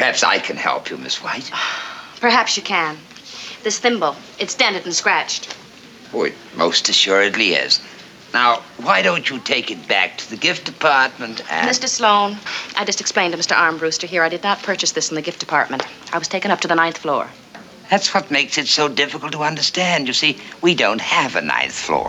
Perhaps I can help you, Miss White. Perhaps you can. This thimble, it's dented and scratched. Oh, it most assuredly is. Now, why don't you take it back to the gift department and... Mr. Sloan, I just explained to Mr. Armbruster here I did not purchase this in the gift department. I was taken up to the ninth floor. That's what makes it so difficult to understand. You see, we don't have a ninth floor.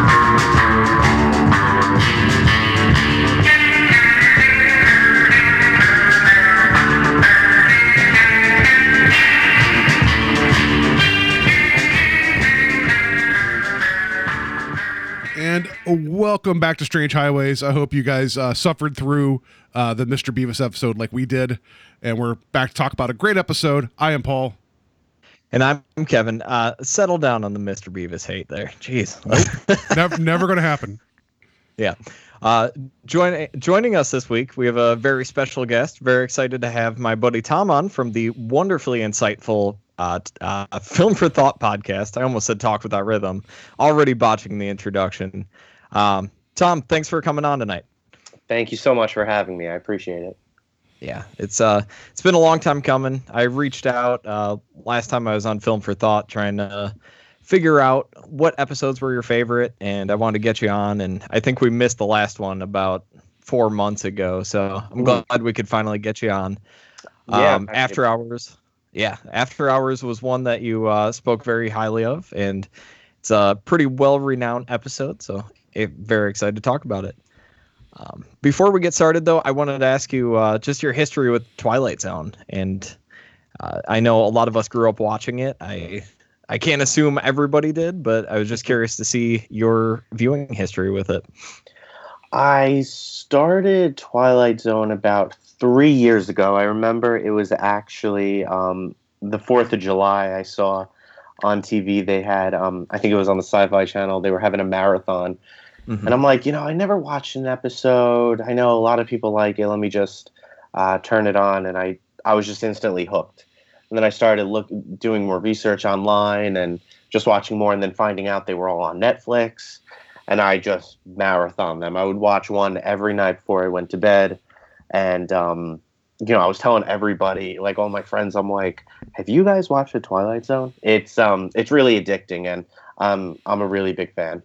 Welcome back to Strange Highways. I hope you guys uh, suffered through uh, the Mr. Bevis episode like we did. And we're back to talk about a great episode. I am Paul. And I'm Kevin. Uh, settle down on the Mr. Bevis hate there. Jeez. never never going to happen. Yeah. Uh, join, joining us this week, we have a very special guest. Very excited to have my buddy Tom on from the wonderfully insightful uh, uh, Film for Thought podcast. I almost said Talk Without Rhythm. Already botching the introduction. Um, Tom, thanks for coming on tonight. Thank you so much for having me. I appreciate it. Yeah, it's uh, it's been a long time coming. I reached out uh, last time I was on Film for Thought, trying to figure out what episodes were your favorite, and I wanted to get you on. And I think we missed the last one about four months ago, so I'm Ooh. glad we could finally get you on. Yeah, um, After Hours, yeah, After Hours was one that you uh, spoke very highly of, and it's a pretty well-renowned episode. So very excited to talk about it. Um, before we get started, though, I wanted to ask you uh, just your history with Twilight Zone, and uh, I know a lot of us grew up watching it. I I can't assume everybody did, but I was just curious to see your viewing history with it. I started Twilight Zone about three years ago. I remember it was actually um, the 4th of July. I saw on TV they had, um, I think it was on the Sci Fi Channel, they were having a marathon. Mhm. And I'm like, you know, I never watched an episode. I know a lot of people like it. Let me just uh, turn it on. And I, I was just instantly hooked. And then I started look, doing more research online and just watching more and then finding out they were all on Netflix. And I just marathon them. I would watch one every night before I went to bed. And, um, you know, I was telling everybody, like all my friends, I'm like, have you guys watched the Twilight Zone? It's um, it's really addicting, and um, I'm a really big fan.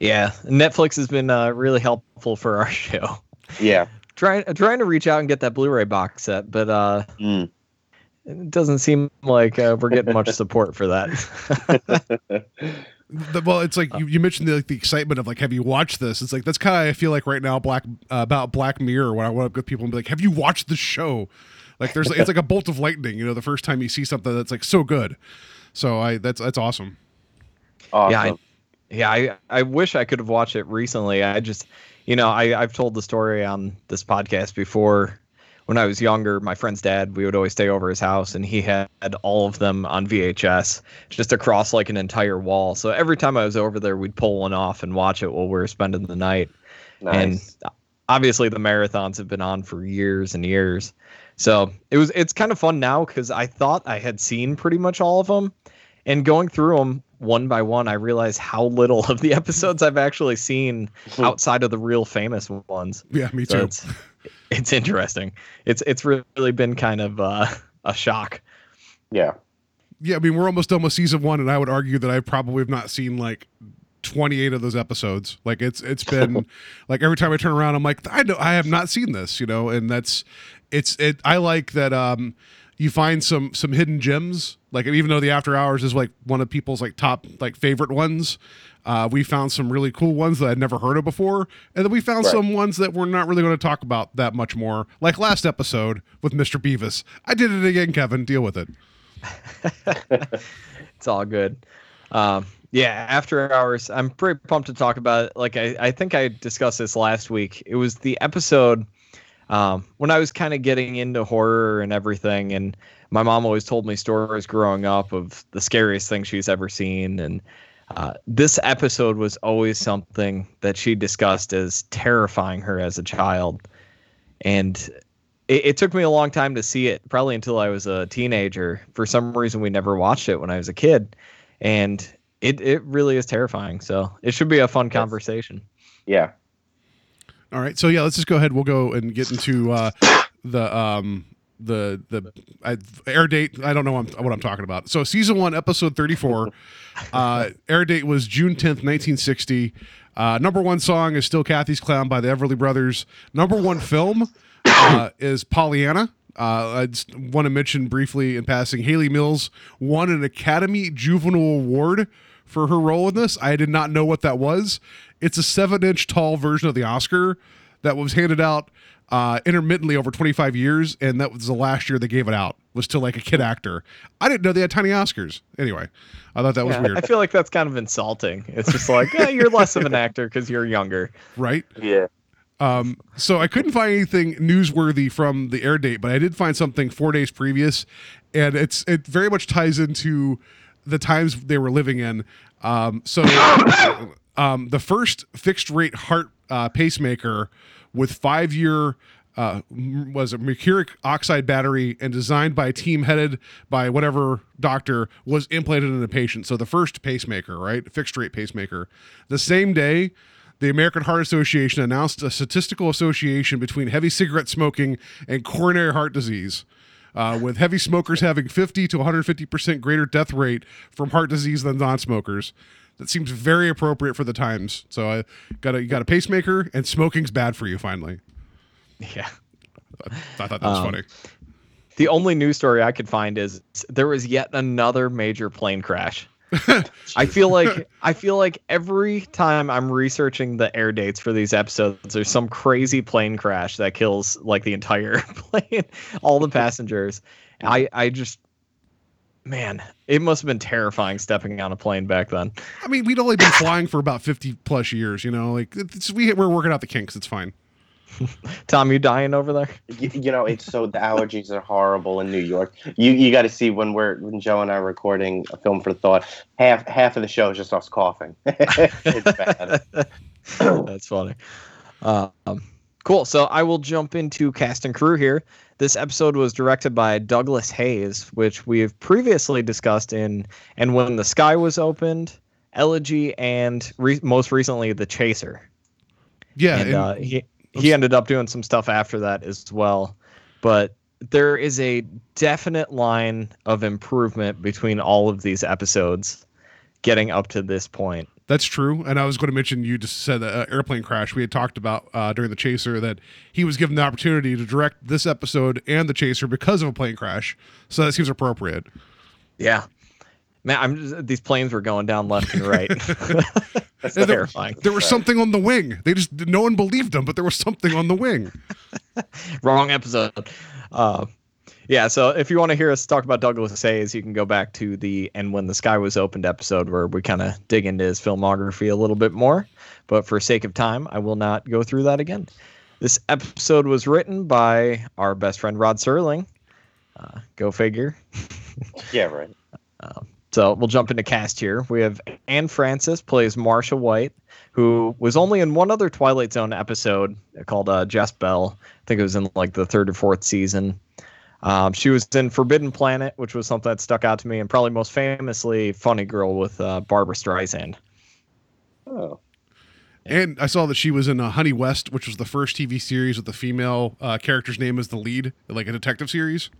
Yeah, Netflix has been uh, really helpful for our show. Yeah. Trying trying to reach out and get that Blu-ray box set, but uh, Mm. it doesn't seem like uh, we're getting much support for that. The, well, it's like you, you mentioned the, like, the excitement of like, have you watched this? It's like that's kind of I feel like right now black uh, about Black Mirror when I went up with people and be like, have you watched the show? Like there's it's like a bolt of lightning, you know, the first time you see something that's like so good. So I that's that's awesome. Awesome. Yeah, I, yeah. I, I wish I could have watched it recently. I just, you know, I I've told the story on this podcast before. When I was younger, my friend's dad, we would always stay over his house, and he had all of them on VHS, just across like an entire wall. So every time I was over there, we'd pull one off and watch it while we were spending the night. nice. And obviously, the marathons have been on for years and years. So it was it's kind of fun now because I thought I had seen pretty much all of them, and going through them one by one, I realize how little of the episodes I've actually seen outside of the real famous ones. Yeah, me So too. it's it's interesting. It's it's really been kind of uh, a shock. yeah. Yeah, I mean we're almost done with season one, and I would argue that I probably have not seen like 28 of those episodes. Like it's it's been like every time I turn around, I'm like I know I have not seen this, you know, and that's it's it. I like that um you find some some hidden gems. Like even though the After Hours is like one of people's like top like favorite ones. Uh, we found some really cool ones that I'd never heard of before, and then we found Right. some ones that we're not really going to talk about that much more. Like last episode with Mr. Bevis, I did it again, Kevin. Deal with it. it's all good. Um, yeah, after hours, I'm pretty pumped to talk about it. Like I, I think I discussed this last week. It was the episode um, when I was kind of getting into horror and everything, and my mom always told me stories growing up of the scariest thing she's ever seen, and uh, this episode was always something that she discussed as terrifying her as a child, and it, it took me a long time to see it, probably until I was a teenager. For some reason, we never watched it when I was a kid, and it it really is terrifying. So it should be a fun conversation. Yeah. All right, so yeah, let's just go ahead. We'll go and get into uh, the um, the the air date. I don't know what I'm, what I'm talking about. So season one, episode 34. Uh, air date was June 10th, 1960. Uh, number one song is still Cathy's Clown by the Everly Brothers. Number one film uh, is Pollyanna. Uh, I just want to mention briefly in passing, Hayley Mills won an Academy Juvenile Award for her role in this. I did not know what that was. It's a seven inch tall version of the Oscar that was handed out uh, intermittently over 25 years, and that was the last year they gave it out. Was to like a kid actor. I didn't know they had tiny Oscars. Anyway, I thought that was weird. I feel like that's kind of insulting. It's just like eh, you're less of an actor because you're younger. right? Yeah. Um, so I couldn't find anything newsworthy from the air date, but I did find something four days previous, and it's it very much ties into the times they were living in. Um, so um, the first fixed rate heart uh, pacemaker with five year uh, was a mercuric oxide battery and designed by a team headed by whatever doctor was implanted in a patient. So the first pacemaker, right, fixed rate pacemaker. The same day, the American Heart Association announced a statistical association between heavy cigarette smoking and coronary heart disease. Uh, with heavy smokers having 50 to 150% greater death rate from heart disease than non-smokers. That seems very appropriate for the times. So I got a you got a pacemaker and smoking's bad for you finally. Yeah. I thought that was Um, funny. The only news story I could find is there was yet another major plane crash. I feel like I feel like every time I'm researching the air dates for these episodes, there's some crazy plane crash that kills like the entire plane, all the passengers. I I just man, it must have been terrifying stepping on a plane back then. I mean, we'd only been flying for about 50 plus years, you know, like we, we're working out the kinks. It's fine. Tom, you dying over there? you, you know it's so the allergies are horrible in new york you you got to see when we're when joe and i are recording a film for thought half half of the show is just us coughing it's bad That's funny. Um, cool. So I will jump into cast and crew here. This episode was directed by Douglas Heyes, which we've previously discussed in And When the Sky Was Opened, Elegy, and re- most recently, The Chaser. Yeah. and and- uh, he he ended up doing some stuff after that as well. But there is a definite line of improvement between all of these episodes, getting up to this point. That's true. And I was going to mention you just said uh, airplane crash. We had talked about uh, during the Chaser that he was given the opportunity to direct this episode and the Chaser because of a plane crash. So that seems appropriate. Yeah. Man, I'm just, these planes were going down left and right. That's And there, terrifying. there was something on the wing. They just no one believed them, but there was something on the wing. Wrong episode. Uh, yeah, so if you want to hear us talk about Douglas Heyes, you can go back to the And When the Sky Was Opened episode where we kind of dig into his filmography a little bit more. But for sake of time, I will not go through that again. This episode was written by our best friend Rod Serling. Uh, go figure. yeah right So we'll jump into cast here. We have Anne Francis plays Marsha White, who was only in one other Twilight Zone episode called uh, Jess-Belle. I think it was in like the third or fourth season. Um, she was in Forbidden Planet, which was something that stuck out to me, and probably most famously Funny Girl with uh, Barbra Streisand. oh And I saw that she was in uh, Honey West, which was the first TV series with the female uh, character's name as the lead, like a detective series.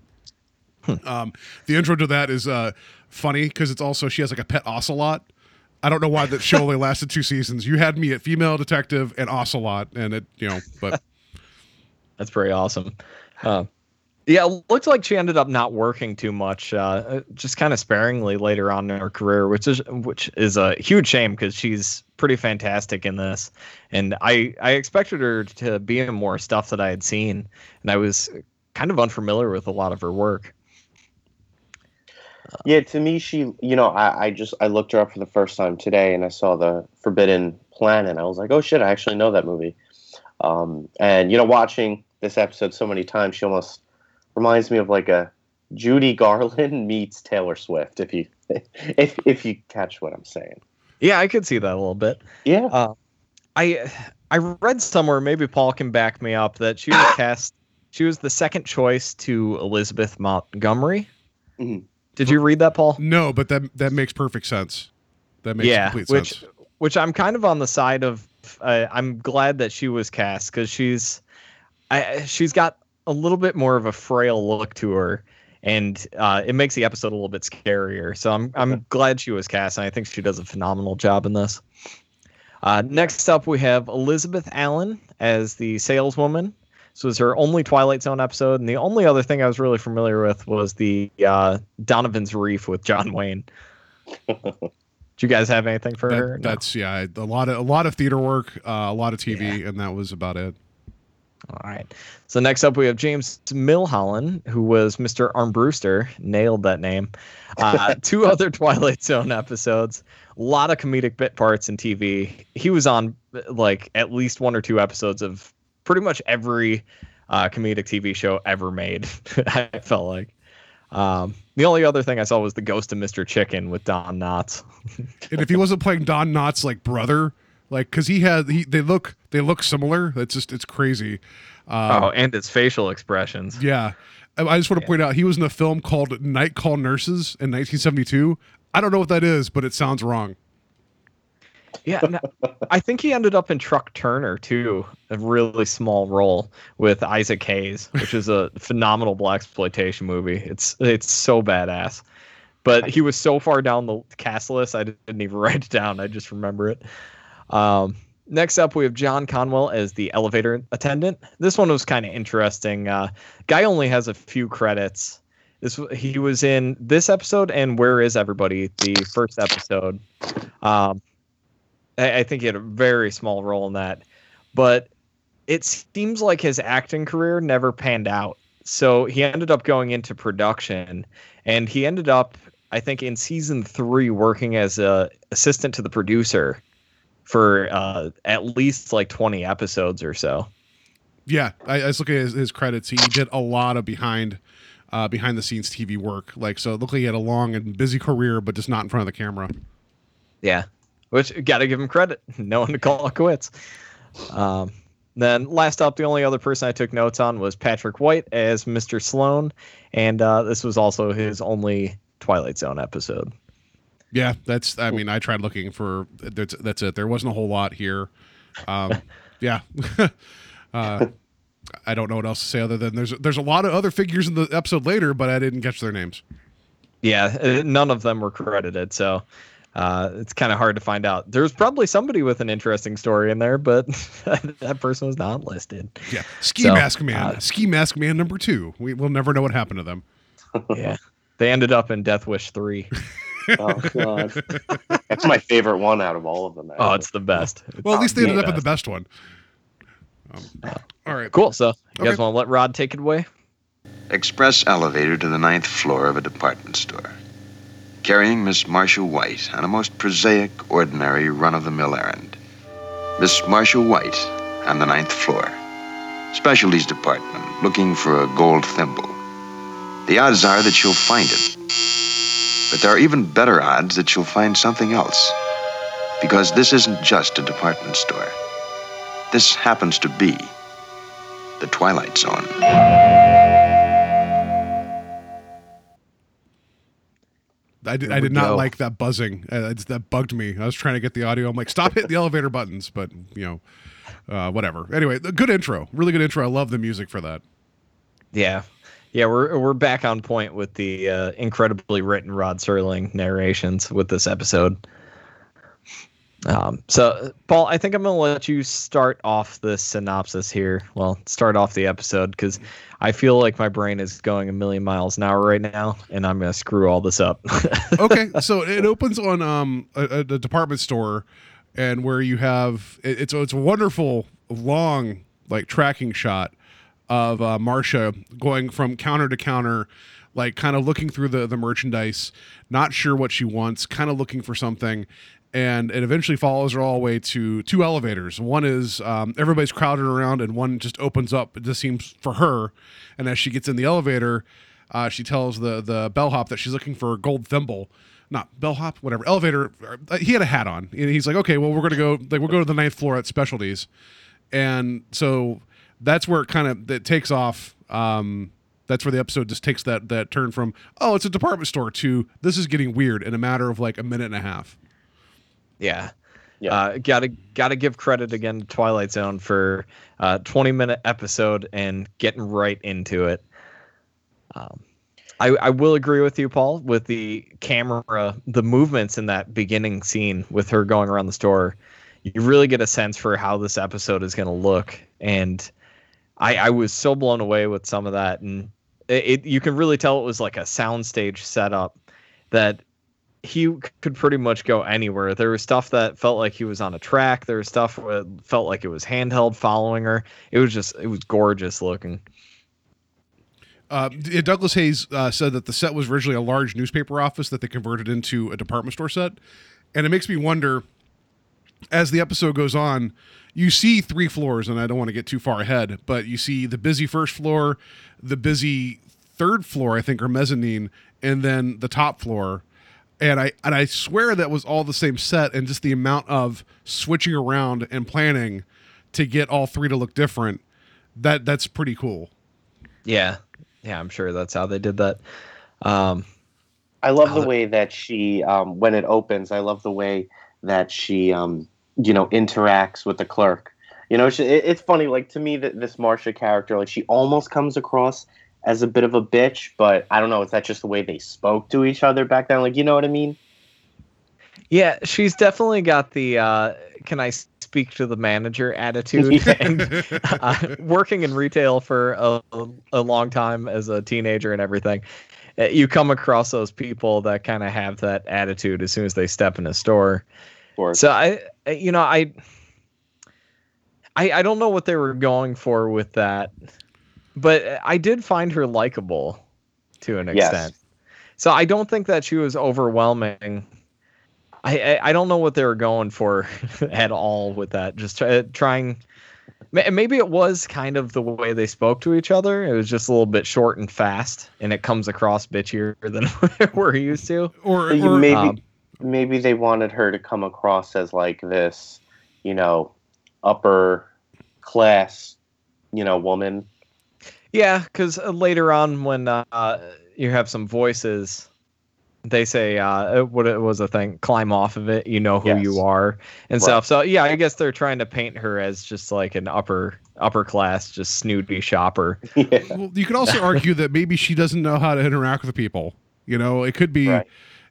Um, the intro to that is uh, funny because it's also she has like a pet ocelot. I don't know why that show only lasted two seasons. You had me at female detective and ocelot, and it you know, but That's pretty awesome. Uh, yeah, it looks like she ended up not working too much, uh, just kind of sparingly later on in her career, which is which is a huge shame because she's pretty fantastic in this, and I I expected her to be in more stuff that I had seen, and I was kind of unfamiliar with a lot of her work. Yeah, to me, she, you know, I, I just, I looked her up for the first time today and I saw the Forbidden Planet. And I was like, oh shit, I actually know that movie. Um, and, you know, watching this episode so many times, she almost reminds me of like a Judy Garland meets Taylor Swift, if you, if, if you catch what I'm saying. Yeah, I could see that a little bit. Yeah. Uh, I I read somewhere, maybe Paul can back me up, that she was cast. She was the second choice to Elizabeth Montgomery. Mhm. Did you read that, Paul? No, but that that makes perfect sense. That makes yeah, complete which sense. which I'm kind of on the side of. Uh, I'm glad that she was cast because she's, I she's got a little bit more of a frail look to her, and uh, it makes the episode a little bit scarier. So I'm I'm glad she was cast, and I think she does a phenomenal job in this. Uh, next up, we have Elizabeth Allen as the saleswoman. This was her only Twilight Zone episode, and the only other thing I was really familiar with was the uh, Donovan's Reef with John Wayne. Do you guys have anything for That- her? No. That's yeah, a lot of a lot of theater work, uh, a lot of TV, and that was about it. All right. So next up, we have James Milholland, who was Mr. Armbruster. Nailed that name. Uh, two other Twilight Zone episodes. A lot of comedic bit parts in TV. He was on like at least one or two episodes of pretty much every uh, comedic TV show ever made. I felt like. Um, the only other thing I saw was the Ghost of Mr. Chicken with Don Knotts. And if he wasn't playing Don Knotts like brother, like because he had he they look they look similar. It's just it's crazy. Uh, oh, and its facial expressions. Yeah. I I just want to point out he was in a film called Night Call Nurses in 1972. I don't know what that is, but it sounds wrong. Yeah, no, I think he ended up in Truck Turner too, a really small role with Isaac Hayes, which is a phenomenal black exploitation movie. It's it's so badass. But he was so far down the cast list, I didn't even write it down. I just remember it. Um, next up, we have John Conwell as the elevator attendant. This one was kind of interesting. Uh, guy only has a few credits. This he was in this episode and Where Is Everybody, the first episode. Um, I, I think he had a very small role in that, but it seems like his acting career never panned out. So he ended up going into production, and he ended up, I think, in season three, working as a assistant to the producer for uh, at least like twenty episodes or so. Yeah, I, I was looking at his, his credits. He did a lot of behind uh, behind the scenes TV work. Like so, it looked like he had a long and busy career, but just not in front of the camera. Yeah, which got to give him credit. No one to call it quits. Um, then last up, the only other person I took notes on was Patrick Whyte as Mr. Sloan, and uh, this was also his only Twilight Zone episode. Yeah, that's. I mean, I tried looking for. That's that's it. There wasn't a whole lot here. Um, yeah. uh, I don't know what else to say other than there's there's a lot of other figures in the episode later, but I didn't catch their names. Yeah, uh, none of them were credited, so uh, it's kind of hard to find out. There's probably somebody with an interesting story in there, but that person was not listed. Yeah, Ski So, Mask Man, uh, Ski Mask Man number two. We will never know what happened to them. Yeah, they ended up in Death Wish three. Oh god, that's my favorite one out of all of them. Oh, it's the best. Well, at least they the ended up in the best. best one. Um, all right, Cool. So you guys want to let Rod take it away? Express elevator to the ninth floor of a department store. Carrying Miss Marsha White on a most prosaic, ordinary, run of the mill errand. Miss Marsha White on the ninth floor. Specialties department looking for a gold thimble. The odds are that she'll find it. But there are even better odds that she'll find something else. Because this isn't just a department store. This happens to be the Twilight Zone. I did, I did not go. like that buzzing. Uh, that bugged me. I was trying to get the audio. I'm like, stop hitting the elevator buttons, but you know, uh, whatever. Anyway, good intro, really good intro. I love the music for that. Yeah. Yeah, we're we're back on point with the uh, incredibly written Rod Serling narrations with this episode. Um, so, Paul, I think I'm going to let you start off the synopsis here. Well, start off the episode because I feel like my brain is going a million miles an hour right now, and I'm to screw all this up. okay, so it opens on um a, a, a department store, and where you have it, it's it's a wonderful long like tracking shot of uh, Marsha going from counter to counter, like kind of looking through the the merchandise, not sure what she wants, kind of looking for something. And it eventually follows her all the way to two elevators. One is um, everybody's crowded around, and one just opens up. It just seems for her. And as she gets in the elevator, uh, she tells the the bellhop that she's looking for a gold thimble, not bellhop, whatever elevator. uh, He had a hat on, and he's like, "Okay, well, we're gonna go like we'll go to the ninth floor at specialties," and so that's where it kind of it takes off. Um, that's where the episode just takes that that turn from oh it's a department store to this is getting weird in a matter of like a minute and a half. Yeah. Yeah. Uh, gotta gotta give credit again to Twilight Zone for uh, 20 minute episode and getting right into it. Um, I, I will agree with you, Paul, with the camera, the movements in that beginning scene with her going around the store. You really get a sense for how this episode is going to look, and I, I was so blown away with some of that, and it, it you can really tell it was like a soundstage setup that he could pretty much go anywhere. There was stuff that felt like he was on a track. There was stuff that felt like it was handheld following her. It was just it was gorgeous looking. Uh, Douglas Heyes uh, said that the set was originally a large newspaper office that they converted into a department store set, and it makes me wonder. As the episode goes on, you see three floors, and I don't want to get too far ahead, but you see the busy first floor, the busy third floor, I think, or mezzanine, and then the top floor. And I and I swear that was all the same set, and just the amount of switching around and planning to get all three to look different. That that's pretty cool. Yeah, yeah, I'm sure that's how they did that. Um, I love the way that she, um, when it opens, I love the way that she, um, you know, interacts with the clerk. You know, she, it, it's funny. Like to me, that this Marsha character, like she almost comes across as a bit of a bitch, but I don't know. Is that just the way they spoke to each other back then? Like, you know what I mean? yeah, she's definitely got the uh, "Can I speak to the manager?" attitude. Yeah. and uh, working in retail for a, a long time as a teenager and everything, uh, you come across those people that kind of have that attitude as soon as they step in a store. So I, I- you know, I, I, I don't know what they were going for with that, but I did find her likable to an Yes. extent. So I don't think that she was overwhelming. I, I, I don't know what they were going for at all with that. Just try, trying. Maybe it was kind of the way they spoke to each other. It was just a little bit short and fast, and it comes across bitchier than we're used to. Or, or maybe um, maybe they wanted her to come across as like this, you know, upper class, you know, woman. Yeah, because later on, when uh, you have some voices, they say uh, what it was a thing, climb off of it, you know who Yes. you are and Right. stuff. So yeah, I guess they're trying to paint her as just like an upper upper class, just snooty shopper. yeah. well, you could also argue that maybe she doesn't know how to interact with people. You know, it could be. Right.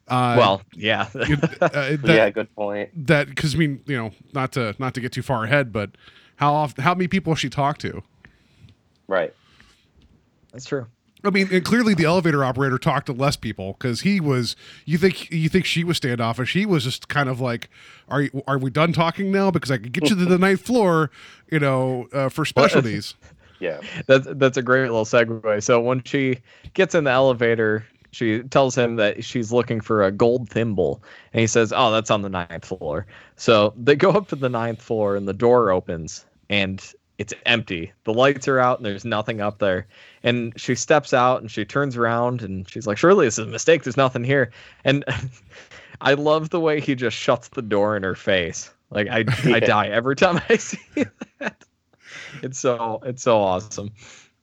Uh, well, yeah, uh, that, yeah, good point. that because I mean, you know, not to not to get too far ahead, but how often, how many people has she talked to? Right. That's true. I mean, and clearly the elevator operator talked to less people because he was. You think you think she was standoffish? He was just kind of like, "Are you, are we done talking now? Because I could get you to the ninth floor, you know, uh, for specialties." Yeah. That's that's a great little segue. So when she gets in the elevator, she tells him that she's looking for a gold thimble, and he says, "Oh, that's on the ninth floor." So they go up to the ninth floor, and the door opens, and it's empty. The lights are out, and there's nothing up there. And she steps out, and she turns around, and she's like, "Surely this is a mistake. There's nothing here." And I love the way he just shuts the door in her face. Like I, I die every time I see that. It's so it's so awesome.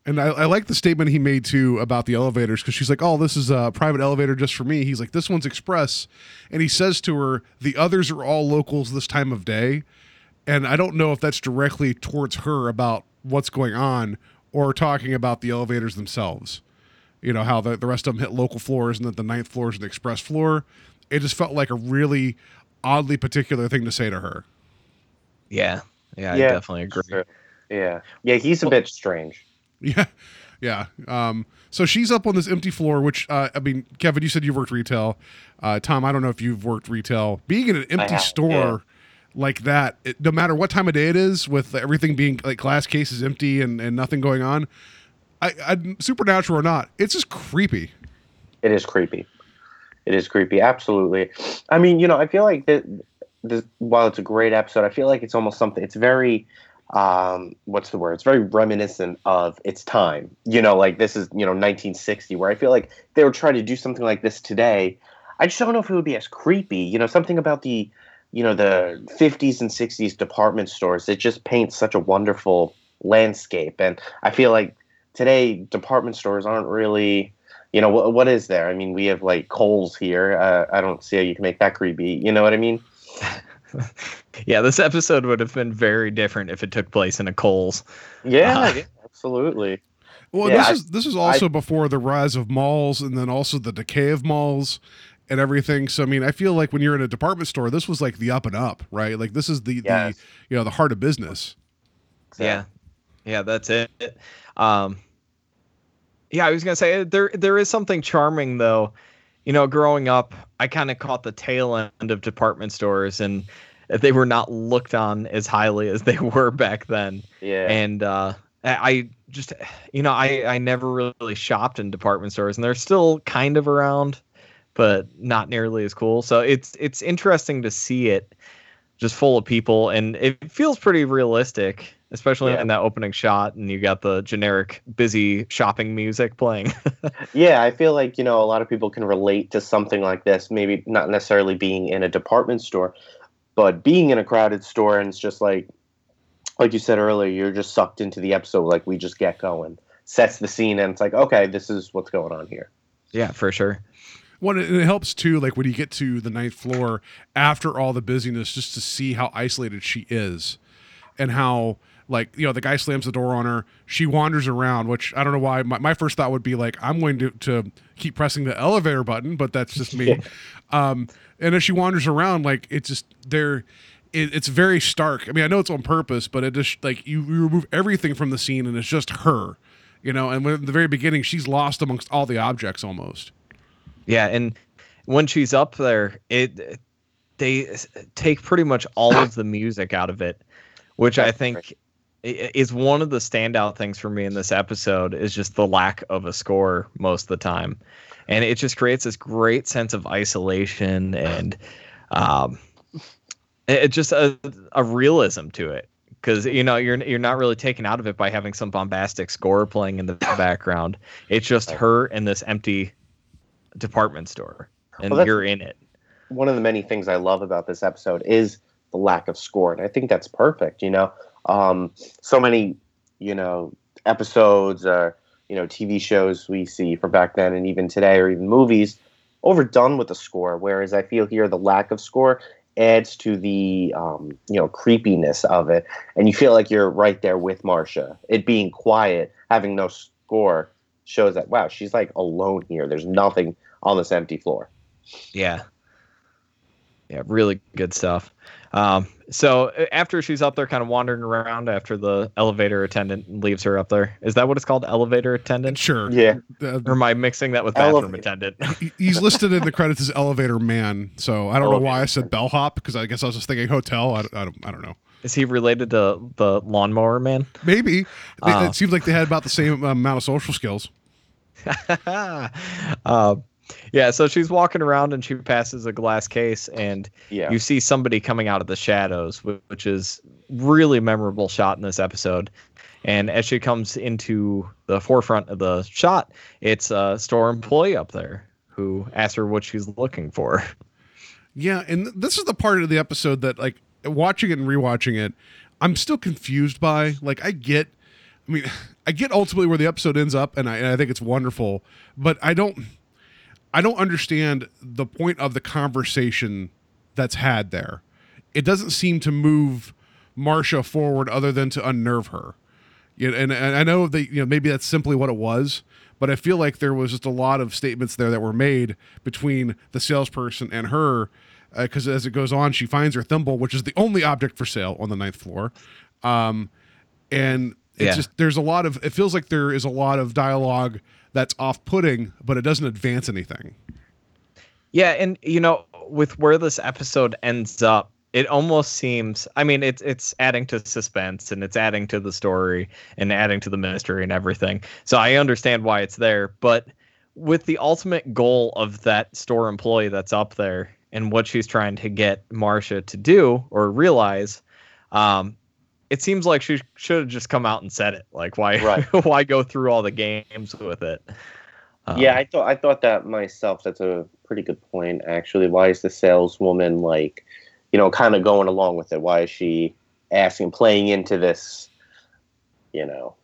And I, I like the statement he made too about the elevators because she's like, "Oh, this is a private elevator just for me." He's like, "This one's express," and he says to her, "The others are all locals this time of day." And I don't know if that's directly towards her about what's going on or talking about the elevators themselves. You know how the the rest of them hit local floors and that the ninth floor is an express floor. It just felt like a really oddly particular thing to say to her. Yeah, yeah, I definitely agree. Sure. Yeah. Yeah, he's a bit strange. Yeah, yeah. Um, so she's up on this empty floor, which uh, I mean, Kevin, you said you've worked retail. Uh, Tom, I don't know if you've worked retail. Being in an empty store yeah. Like that, it, no matter what time of day it is, with everything being like glass cases empty and, and nothing going on, I, I supernatural or not, it's just creepy. It is creepy. It is creepy. Absolutely. I mean, you know, I feel like that. This, while it's a great episode, I feel like it's almost something. It's very, um, what's the word? It's very reminiscent of its time. You know, like this is you know 1960, where I feel like they were trying to do something like this today. I just don't know if it would be as creepy. You know, something about the, you know, the 50s and 60s department stores. It just paints such a wonderful landscape, and I feel like today department stores aren't really you know what, what is there? I mean we have like Kohl's here. Uh, i don't see how you can make that creepy. You know what i mean? Yeah, this episode would have been very different if it took place in a Kohl's. yeah, Uh, yeah, absolutely. Well, Yeah, this I- is this is also before the rise of malls and then also the decay of malls and everything. So I mean, I feel like when you're in a department store, this was like the up and up, right? Like this is the Yes. the you know the heart of business. Yeah, yeah, that's it. Um, yeah, I was gonna say there there is something charming though. You know, growing up, I kind of caught the tail end of department stores, and they were not looked on as highly as they were back then. yeah And uh, I I just, you know, I I never really shopped in department stores, and they're still kind of around, but not nearly as cool. So it's it's interesting to see it just full of people, and it feels pretty realistic, especially Yeah. in that opening shot. And you got the generic busy shopping music playing. yeah i feel like you know a lot of people can relate to something like this maybe not necessarily being in a department store but being in a crowded store and it's just like like you said earlier you're just sucked into the episode like we just get going sets the scene and it's like okay this is what's going on here yeah, for sure. And it helps too, like when you get to the ninth floor after all the busyness, just to see how isolated she is, and how like you know the guy slams the door on her, she wanders around. Which I don't know why. My, my first thought would be like I'm going to to keep pressing the elevator button, but that's just me. Um, and as she wanders around, like it's just there. It, it's very stark. I mean, I know it's on purpose, but it just like you, you remove everything from the scene, and it's just her. You know, and when, at the very beginning, she's lost amongst all the objects almost. Yeah, and when she's up there, it they take pretty much all of the music out of it, which I think is one of the standout things for me in this episode is just the lack of a score most of the time, and it just creates this great sense of isolation and um, it, just a, a realism to it. Because you know you're you're not really taken out of it by having some bombastic score playing in the background. It's just her in this empty department store, and Well, you're in it. one of the many things I love about this episode is the lack of score, and I think that's perfect. You know, um, so many you know episodes or you know TV shows we see from back then, and even today, or even movies, overdone with the score. Whereas I feel here the lack of score adds to the um, you know creepiness of it, and you feel like you're right there with Marsha. It being quiet, having no score, shows that wow, she's like alone here. There's nothing on this empty floor. Yeah. Yeah, really good stuff. Um, so uh, after she's up there, kind of wandering around, after the elevator attendant leaves her up there, is that what it's called? Elevator attendant? Sure. Yeah. Uh, Or am I mixing that with bathroom Elevator. attendant? he's listed in the credits as elevator man, so I don't know why I Elevator said bellhop because I guess I was just thinking hotel. I, don't- I don't. I don't know. is he related to the lawnmower man? Maybe They- Oh. it seems like they had about the same amount of social skills. uh, yeah, so she's walking around and she passes a glass case, and Yeah. you see somebody coming out of the shadows, which is really memorable shot in this episode. And as she comes into the forefront of the shot, it's a store employee up there who asks her what she's looking for. Yeah, and this is the part of the episode that, like, watching it and rewatching it, I'm still confused by. Like, I get, I mean, I get ultimately where the episode ends up, and I, and I think it's wonderful, but I don't, I don't understand the point of the conversation that's had there. It doesn't seem to move Marsha forward, other than to unnerve her. And, and I know that you know maybe that's simply what it was, but I feel like there was just a lot of statements there that were made between the salesperson and her, because as it goes on, she finds her thimble, which is the only object for sale on the ninth floor, um, and it's Yeah. just there's a lot of it feels like there is a lot of dialogue that's off-putting, but it doesn't advance anything. Yeah, and you know, with where this episode ends up, it almost seems I mean it's it's adding to suspense and it's adding to the story and adding to the mystery and everything. So I understand why it's there, but with the ultimate goal of that store employee that's up there and what she's trying to get Marsha to do or realize, um, it seems like she should have just come out and said it. Like why Right. why go through all the games with it? Um, yeah, I thought I thought that myself. That's a pretty good point, actually. Why is the saleswoman like, you know, kind of going along with it? Why is she asking, playing into this, you know,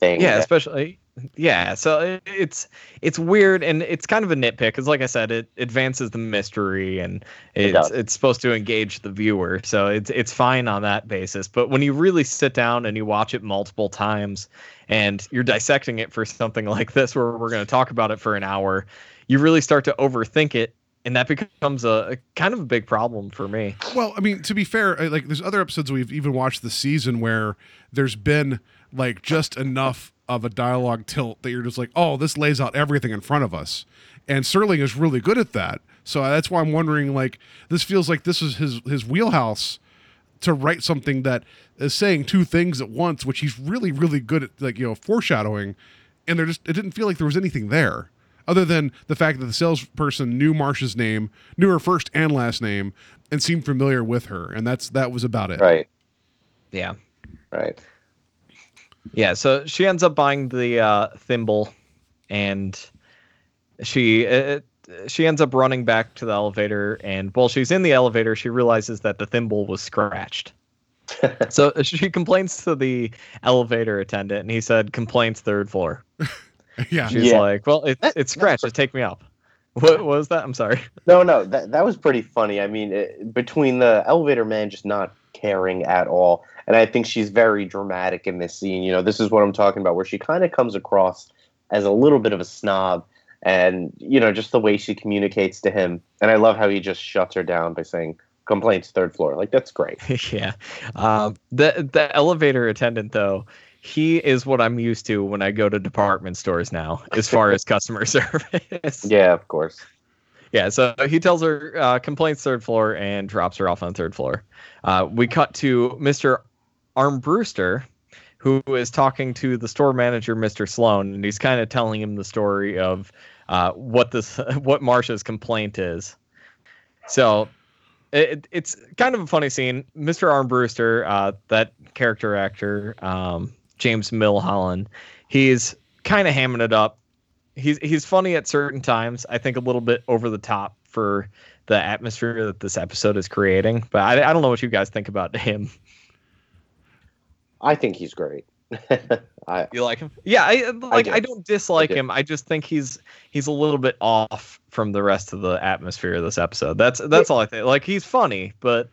thing? yeah that- especially yeah so it's it's weird and it's kind of a nitpick because like i said it advances the mystery and it's does. it's supposed to engage the viewer so it's it's fine on that basis but when you really sit down and you watch it multiple times and you're dissecting it for something like this where we're going to talk about it for an hour you really start to overthink it and that becomes a, a kind of a big problem for me Well, I mean, to be fair, I- like there's other episodes we've even watched this season where there's been like just enough of a dialogue tilt that you're just like, oh, this lays out everything in front of us. And Serling is really good at that. So that's why I'm wondering, like, this feels like this is his his wheelhouse to write something that is saying two things at once, which he's really, really good at, like you know, foreshadowing. And there just it didn't feel like there was anything there, other than the fact that the salesperson knew Marsha's name, knew her first and last name, and seemed familiar with her, and that's that was about it. right, yeah right. Yeah, so she ends up buying the uh, thimble, and she uh, she ends up running back to the elevator. And while she's in the elevator, she realizes that the thimble was scratched. so she complains to the elevator attendant, and he said, "Complaints third floor." yeah. She's Yeah. like, "Well, it, it's scratched. Just take me up." What, what was that? I'm sorry. No, no, that that was pretty funny. I mean, it, between the elevator man just not caring at all, and I think she's very dramatic in this scene. You know, this is what I'm talking about, where she kind of comes across as a little bit of a snob, and you know, just the way she communicates to him. And I love how he just shuts her down by saying, "Complaints, third floor." Like that's great. yeah. Um, the the elevator attendant though, he is what I'm used to when I go to department stores now, as far as customer service. Yeah, of course. Yeah, so he tells her uh, complaints third floor and drops her off on third floor. Uh, we cut to Mr. Armbruster, who is talking to the store manager, Mr. Sloan, and he's kind of telling him the story of uh, what this what Marsha's complaint is. So it, it's kind of a funny scene. Mr. Armbruster, uh, that character actor, um, James Milholland, he's kind of hamming it up he's he's funny at certain times. I think a little bit over the top for the atmosphere that this episode is creating. But I, I don't know what you guys think about him. I think he's great. I You like him? Yeah, I like. do. I, don't dislike I do. him. I just think he's he's a little bit off from the rest of the atmosphere of this episode. That's that's all I think. Like he's funny, but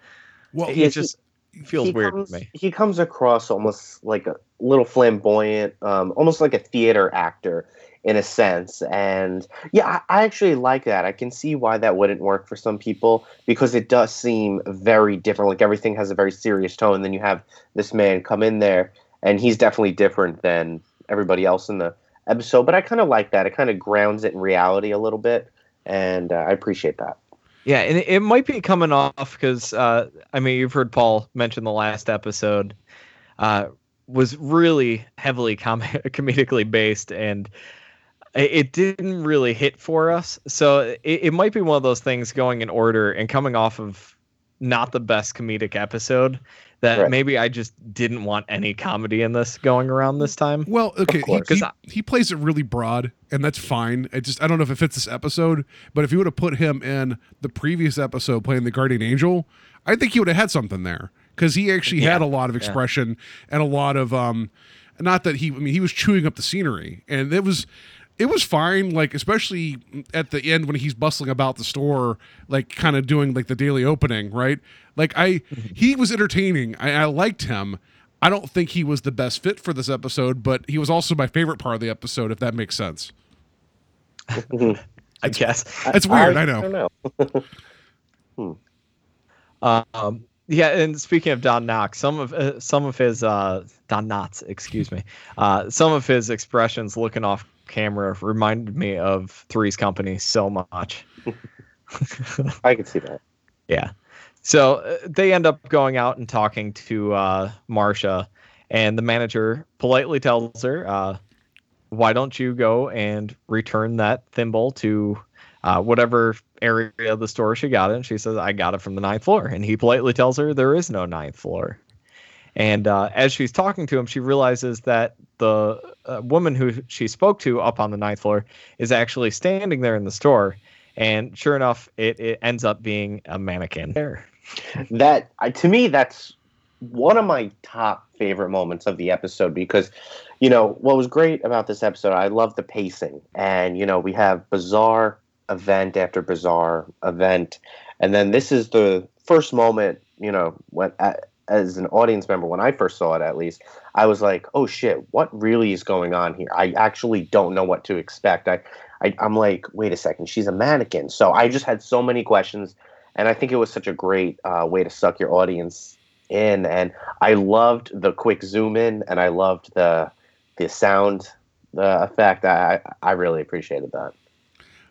Well, he Yeah, just feels he weird comes, to me. He comes across almost like a little flamboyant, um, almost like a theater actor in a sense. And yeah, I, I actually like that. I can see why that wouldn't work for some people because it does seem very different. Like everything has a very serious tone. Then you have this man come in there, and he's definitely different than everybody else in the episode. But I kind of like that. It kind of grounds it in reality a little bit, and uh, I appreciate that. Yeah, and it, might be coming off because uh, I mean you've heard Paul mention the last episode uh, was really heavily com- comedically based, and it, it didn't really hit for us. So it, it might be one of those things going in order and coming off of not the best comedic episode that Right. maybe I just didn't want any comedy in this going around this time. Well, okay, he, course. he, 'Cause I- he plays it really broad, and that's fine. I just I don't know if it fits this episode, but if you would have put him in the previous episode playing the guardian angel, I think he would have had something there because he actually had a lot of expression and a lot of um, not that he I mean he was chewing up the scenery, and it was it was fine. Like especially at the end when he's bustling about the store, like kind of doing like the daily opening, right? Like I he was entertaining. I, I liked him. I don't think he was the best fit for this episode, but he was also my favorite part of the episode, if that makes sense. I guess. It's weird, I know. don't know. Um, yeah, and speaking of Don Knox, some of uh, some of his uh, Don Knotts, excuse me, uh, some of his expressions looking off camera reminded me of Three's Company so much. I can see that. yeah. So uh, they end up going out and talking to uh, Marsha, and the manager politely tells her, uh, "Why don't you go and return that thimble to uh, whatever area of the store she got it?" And she says, "I got it from the ninth floor." And he politely tells her there is no ninth floor. And uh, as she's talking to him, she realizes that the uh, woman who she spoke to up on the ninth floor is actually standing there in the store. And sure enough, it, it ends up being a mannequin there. that I- to me that's one of my top favorite moments of the episode because you know what was great about this episode i love the pacing and you know we have bizarre event after bizarre event and then this is the first moment you know when a- as an audience member when i first saw it at least i was like oh shit what really is going on here i actually don't know what to expect i, I i'm like wait a second she's a mannequin so i just had so many questions and I think it was such a great uh, way to suck your audience in. And I loved the quick zoom in, and I loved the the sound, the effect. I I really appreciated that.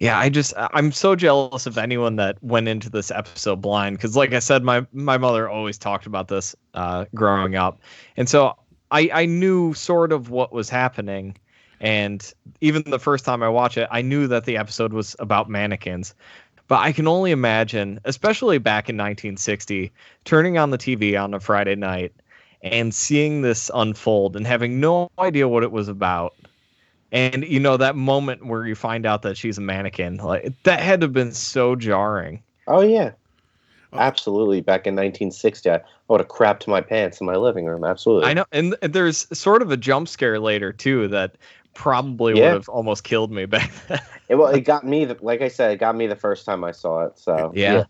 Yeah, I just I'm so jealous of anyone that went into this episode blind because, like I said, my my mother always talked about this uh, growing up, and so I I knew sort of what was happening, and even the first time I watched it, I knew that the episode was about mannequins. But I can only imagine, especially back in 1960, turning on the TV on a Friday night and seeing this unfold and having no idea what it was about and you know that moment where you find out that she's a mannequin like that had to have been so jarring Oh yeah, oh. absolutely. Back in 1960, I would have crapped my pants in my living room. Absolutely. i know and, and there's sort of a jump scare later too that probably Yeah. would have almost killed me back then It, well, it got me. The, like I said, it got me the first time I saw it. So yeah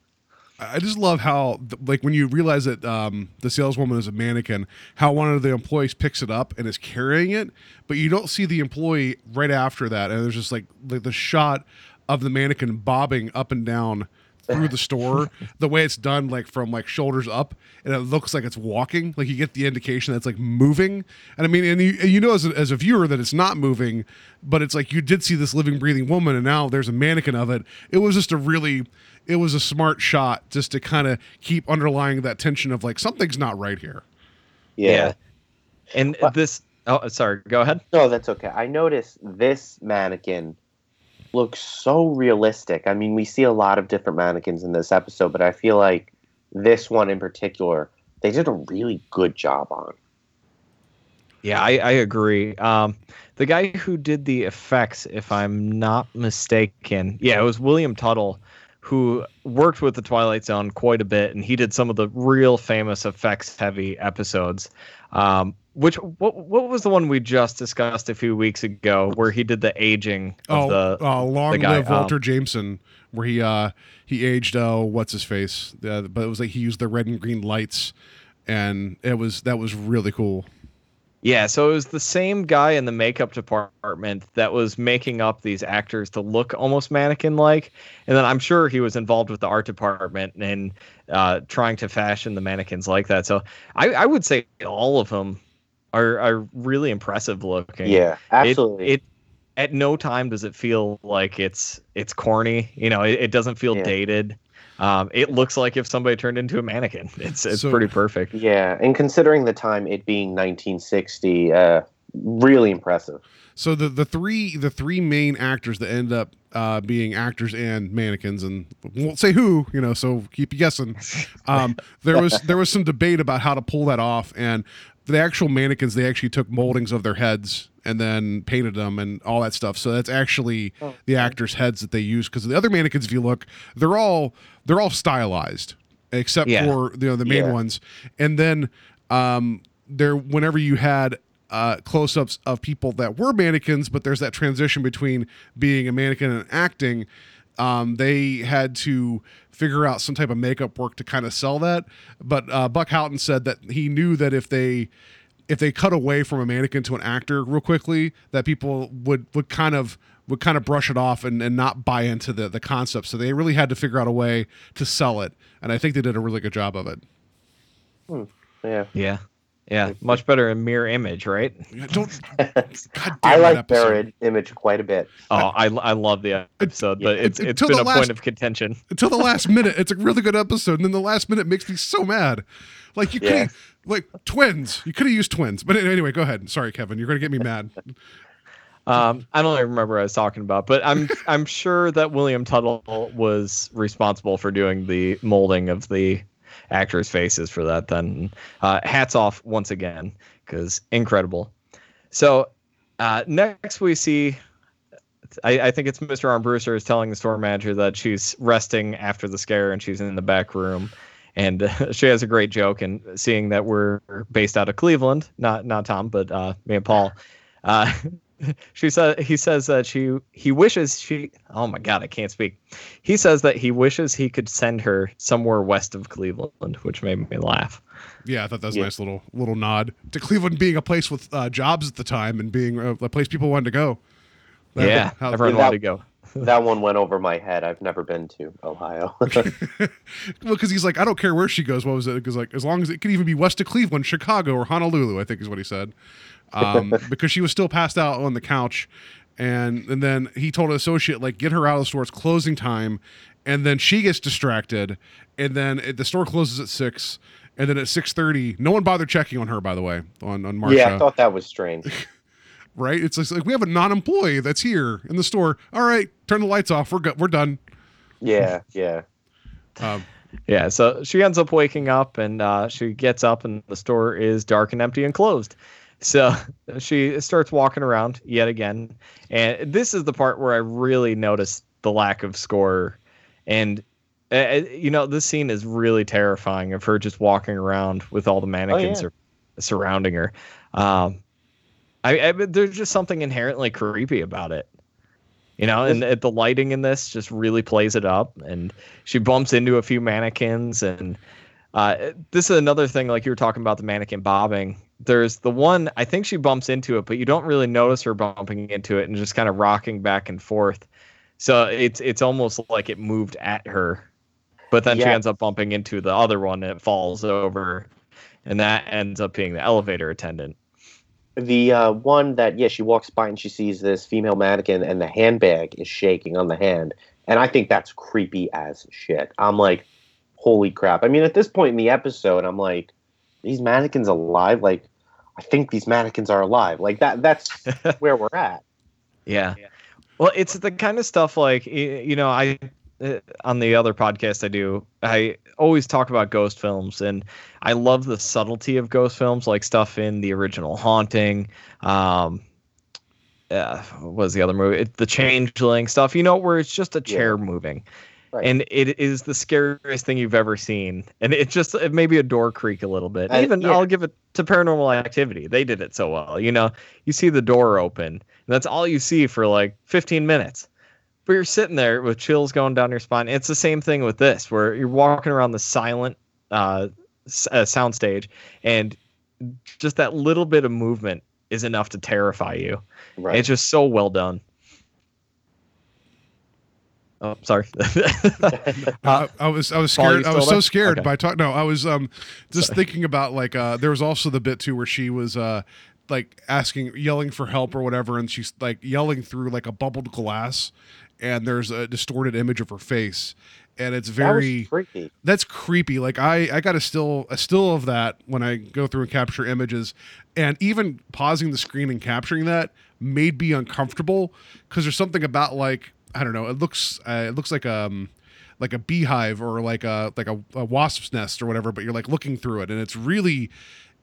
I just love how, like, when you realize that um, the saleswoman is a mannequin, how one of the employees picks it up and is carrying it, but you don't see the employee right after that, and there's just like like the shot of the mannequin bobbing up and down through the store, the way it's done, like from like shoulders up, and it looks like it's walking. Like you get the indication that it's like moving, and I mean, and you, and you know as a, as a viewer that it's not moving, but it's like you did see this living, breathing woman, and now there's a mannequin of it. It was just a really it was a smart shot just to kind of keep underlying that tension of like something's not right here. yeah. and But- this oh sorry go ahead No, that's okay. I noticed this mannequin looks so realistic. I mean, we see a lot of different mannequins in this episode, but I feel like this one in particular, they did a really good job on. Yeah, I, I agree. Um, the guy who did the effects, if I'm not mistaken, yeah, it was William Tuttle, who worked with the Twilight Zone quite a bit, and he did some of the real famous effects-heavy episodes. Um, which what what was the one we just discussed a few weeks ago, where he did the aging of Oh, the uh, long the live Walter um, Jameson, where he uh he aged. Oh, what's his face? Uh, but it was like he used the red and green lights, and it was that was really cool. Yeah, so it was the same guy in the makeup department that was making up these actors to look almost mannequin like. And then I'm sure he was involved with the art department and uh, trying to fashion the mannequins like that. So I, I would say all of them are, are really impressive looking. Yeah, It- absolutely. It, at no time does it feel like it's it's corny. You know, it, it doesn't feel Yeah. dated. Um, it looks like if somebody turned into a mannequin. It's it's So- pretty perfect. yeah, and considering the time, it being 1960, uh, really impressive. So the the three the three main actors that end up uh, being actors and mannequins, and we won't say who, you know, so keep guessing. Um, there was there was some debate about how to pull that off, and the actual mannequins they actually took moldings of their heads and then painted them and all that stuff. So that's actually the actors' heads that they use because the other mannequins, if you look, they're all they're all stylized except Yeah. for you know the main Yeah. ones, and then um, there whenever you had uh, close-ups of people that were mannequins, but there's that transition between being a mannequin and acting. Um, they had to figure out some type of makeup work to kind of sell that. But uh, Buck Houghton said that he knew that if they if they cut away from a mannequin to an actor real quickly, that people would would kind of would kind of brush it off and, and not buy into the the concept. So they really had to figure out a way to sell it, and I think they did a really good job of it. Yeah. Yeah. Yeah, much better in mirror image, right? Don't. God damn I like episode. their image quite a bit. Oh, I, I love the episode, but it's It- it's until been the a last- point of contention. until the last minute. It's a really good episode, and then the last minute makes me so mad. Like you could, Yeah. like twins. You could have used twins, but anyway, go ahead. Sorry, Kevin. You're gonna get me mad. Um, I don't even remember what I was talking about, but I'm I'm sure that William Tuttle was responsible for doing the molding of the actors' faces for that. Then, uh, hats off once again because incredible. So uh, next we see, I, I think it's Mr. Armbruster is telling the store manager that she's resting after the scare and she's in the back room. And uh, she has a great joke, and seeing that we're based out of Cleveland, not not Tom, but uh, me and Paul, uh, she said he says that she he wishes she oh my god I can't speak. He says that he wishes he could send her somewhere west of Cleveland, which made me laugh. Yeah, I thought that was a nice little little nod to Cleveland being a place with uh, jobs at the time and being a, a place people wanted to go. That- yeah, how- everyone that- wanted to go. that one went over my head. I've never been to Ohio. well, because he's like, I don't care where she goes. What was it? Because like, as long as it could even be west of Cleveland, Chicago, or Honolulu, I think is what he said. Um, because she was still passed out on the couch, and and then he told an associate like, get her out of the store. It's closing time, and then she gets distracted, and then it, the store closes at six. And then at six thirty, no one bothered checking on her. By the way, on on Marsha, yeah, I thought that was strange. right? It's like we have a non-employee that's here in the store. All right, turn the lights off. We're go- we're done. Yeah, yeah. Um, Yeah, so she ends up waking up and uh, she gets up and the store is dark and empty and closed. So she starts walking around yet again. And this is the part where I really noticed the lack of score. And, uh, you know, this scene is really terrifying of her just walking around with all the mannequins yeah. are surrounding her. Um, I, I, there's just something inherently creepy about it. You know, and uh, the lighting in this just really plays it up. And she bumps into a few mannequins and uh, this is another thing like you were talking about the mannequin bobbing there's the one i think she bumps into it but you don't really notice her bumping into it and just kind of rocking back and forth so it's it's almost like it moved at her but then she ends up bumping into the other one and it falls over and that ends up being the elevator attendant The uh, one that yeah, she walks by and she sees this female mannequin, and the handbag is shaking on the hand, and I think that's creepy as shit. I'm like, holy crap! I mean, at this point in the episode, I'm like, these mannequins alive? Like, I think these mannequins are alive. Like that. That's where we're at. Yeah. Well, it's the kind of stuff like you know, I uh, on the other podcast I do, I always talk about ghost films and I love the subtlety of ghost films like stuff in the original Haunting, um uh, what was the other movie? It, the Changeling stuff, you know, where it's just a chair moving. Right. And it is the scariest thing you've ever seen. And it just it maybe a door creak a little bit. Uh, Even yeah. I'll give it to paranormal activity. They did it so well. You know, you see the door open, and that's all you see for like 15 minutes. But you're sitting there with chills going down your spine. It's the same thing with this, where you're walking around the silent uh, uh, soundstage, and just that little bit of movement is enough to terrify you. Right. It's just so well done. Oh, sorry. I, I was I was scared. I was so there? scared Okay. by talking. No, I was um just Sorry. thinking about like uh there was also the bit too where she was uh like asking yelling for help or whatever and she's like yelling through like a bubbled glass and there's a distorted image of her face and it's very was freaky. that's creepy. Like I, I got a still a still of that when I go through and capture images, and even pausing the screen and capturing that made me uncomfortable because there's something about like I don't know. It looks uh, it looks like um like a beehive or like a like a, a wasp's nest or whatever, but you're like looking through it, and it's really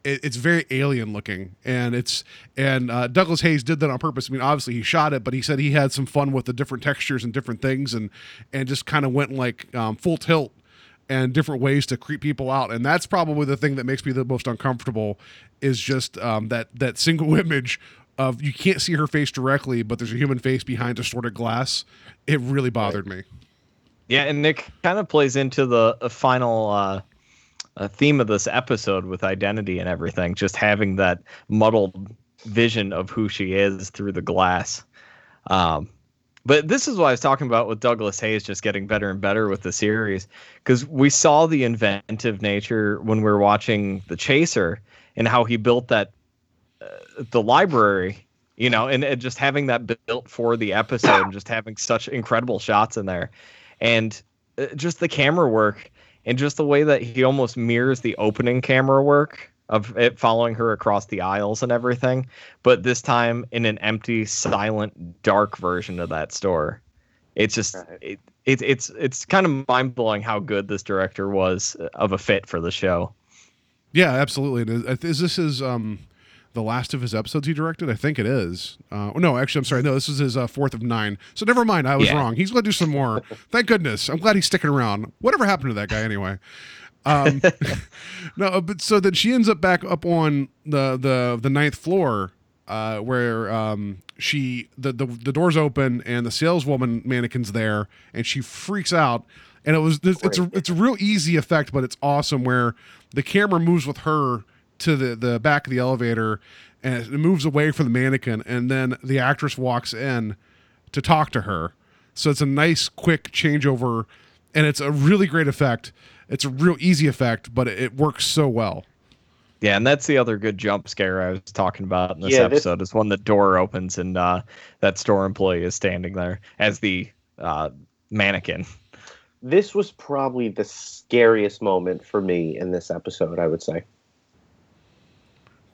it, it's very alien looking and it's and uh, douglas heyes did that on purpose i mean obviously he shot it but he said he had some fun with the different textures and different things and and just kind of went like um, full tilt and different ways to creep people out and that's probably the thing that makes me the most uncomfortable is just um, that that single image of you can't see her face directly but there's a human face behind distorted glass it really bothered me Yeah, and it kind of plays into the uh, final uh, uh, theme of this episode with identity and everything. Just having that muddled vision of who she is through the glass. Um, but this is what I was talking about with Douglas Heyes just getting better and better with the series because we saw the inventive nature when we were watching The Chaser and how he built that the library, you know, and, and just having that built for the episode and just having such incredible shots in there, and uh, just the camera work and just the way that he almost mirrors the opening camera work of it following her across the aisles and everything, but this time in an empty, silent, dark version of that store. It's just it, it it's it's kind of mind blowing how good this director was of a fit for the show. Yeah, absolutely. Is, is this is um the last of his episodes he directed? I think it is. Uh, no, actually, I'm sorry. No, this is his uh, fourth of nine. So never mind. I was Yeah. wrong. He's going to do some more. Thank goodness. I'm glad he's sticking around. Whatever happened to that guy anyway? Um, no, but so then she ends up back up on the the the ninth floor, uh, where um, she the, the the doors open and the saleswoman mannequin's there, and she freaks out. And it was it's a it's a real easy effect, but it's awesome where the camera moves with her to the the back of the elevator, and it moves away from the mannequin, and then the actress walks in to talk to her. So it's a nice quick changeover, and it's a really great effect. It's a real easy effect, but it, it works so well. Yeah, and that's the other good jump scare I was talking about in this Yeah, this- episode is when the door opens and uh, that store employee is standing there as the uh, mannequin. This was probably the scariest moment for me in this episode. I would say.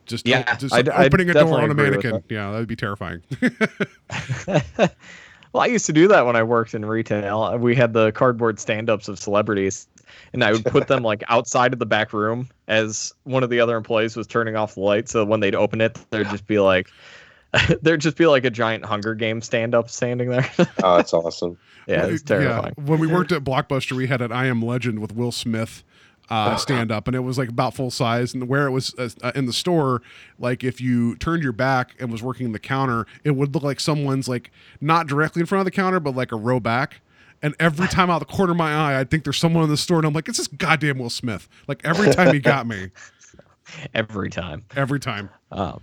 Just, Yeah, just I'd- I'd opening a door on a agree with mannequin. Yeah, that'd be terrifying. well, I used to do that when I worked in retail. We had the cardboard stand-ups of celebrities, and I would put them like outside of the back room as one of the other employees was turning off the light. So when they'd open it, there'd just be like, there'd just be like a giant Hunger Game stand-up standing there. Oh, that's awesome. yeah, it's terrifying. When we worked at Blockbuster, we had an I Am Legend with Will Smith uh, stand up, and it was like about full size. And where it was uh, in the store, like if you turned your back and was working the counter, it would look like someone's like not directly in front of the counter, but like a row back. And every time out the corner of my eye, I'd think there's someone in the store, and I'm like, it's this goddamn Will Smith. Like every time he got me, Every time. every time. Um,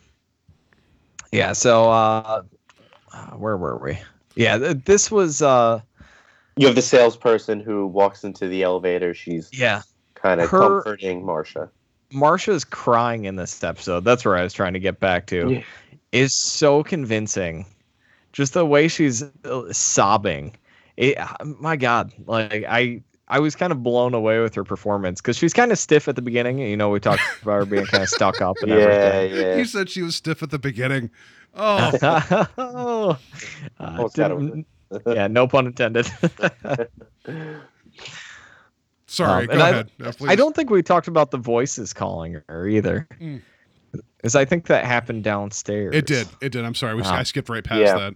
yeah. So uh, uh, where were we? Yeah, th- this was. Uh, You have the salesperson who walks into the elevator. She's yeah. Kind of Her- comforting Marsha. Marsha's crying in this episode. That's where I was trying to get back to. Yeah. Is so convincing. Just the way she's uh, sobbing. It, my God, like I, I was kind of blown away with her performance because she's kind of stiff at the beginning. You know, we talked about her being kind of stuck up and Yeah, everything. yeah. You said she was stiff at the beginning. Oh, oh, uh, Almost got it yeah, no pun intended. sorry. Um, Go and I- ahead. Uh, I don't think we talked about the voices calling her either. Mm. Because I think that happened downstairs. It did. It did. I'm sorry. We, Wow. I skipped right past Yeah. that.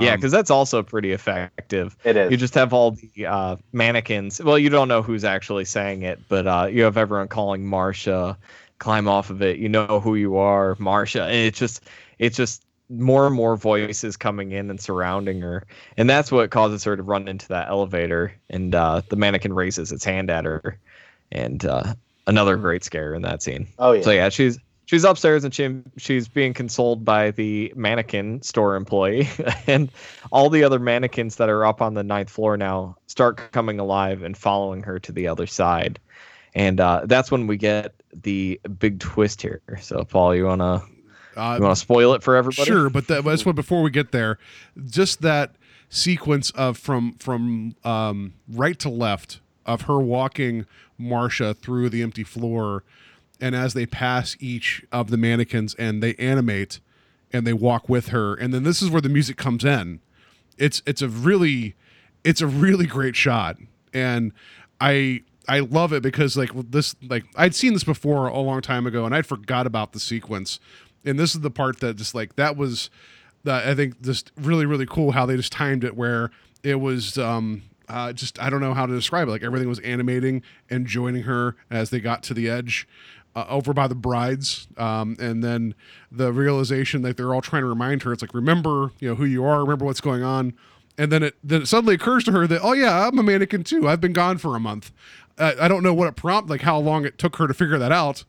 yeah, Um, because that's also pretty effective. It is. You just have all the uh, mannequins. Well, you don't know who's actually saying it, but uh, you have everyone calling Marsha, climb off of it. You know who you are, Marsha, and it's just, it's just more and more voices coming in and surrounding her, and that's what causes her to run into that elevator, and uh, the mannequin raises its hand at her, and uh, another great scare in that scene. oh yeah. So yeah, she's she's upstairs and she she's being consoled by the mannequin store employee, and all the other mannequins that are up on the ninth floor now start coming alive and following her to the other side, and uh, that's when we get the big twist here. So Paul, you wanna uh, you wanna spoil it for everybody? Sure, but that, that's what before we get there, just that sequence of from from um, right to left of her walking Marsha through the empty floor, and as they pass each of the mannequins and they animate and they walk with her, and then this is where the music comes in. It's it's a really it's a really great shot, and I I love it because like this like I'd seen this before a long time ago, and I'd forgot about the sequence, and this is the part that just like that was that I think just really really cool how they just timed it where it was um uh, just I don't know how to describe it. Like everything was animating and joining her as they got to the edge uh, over by the brides um, and then the realization that they're all trying to remind her. It's like remember you know who you are remember what's going on. And then it then it suddenly occurs to her that oh yeah I'm a mannequin too. I've been gone for a month. Uh, I don't know what it prompt like how long it took her to figure that out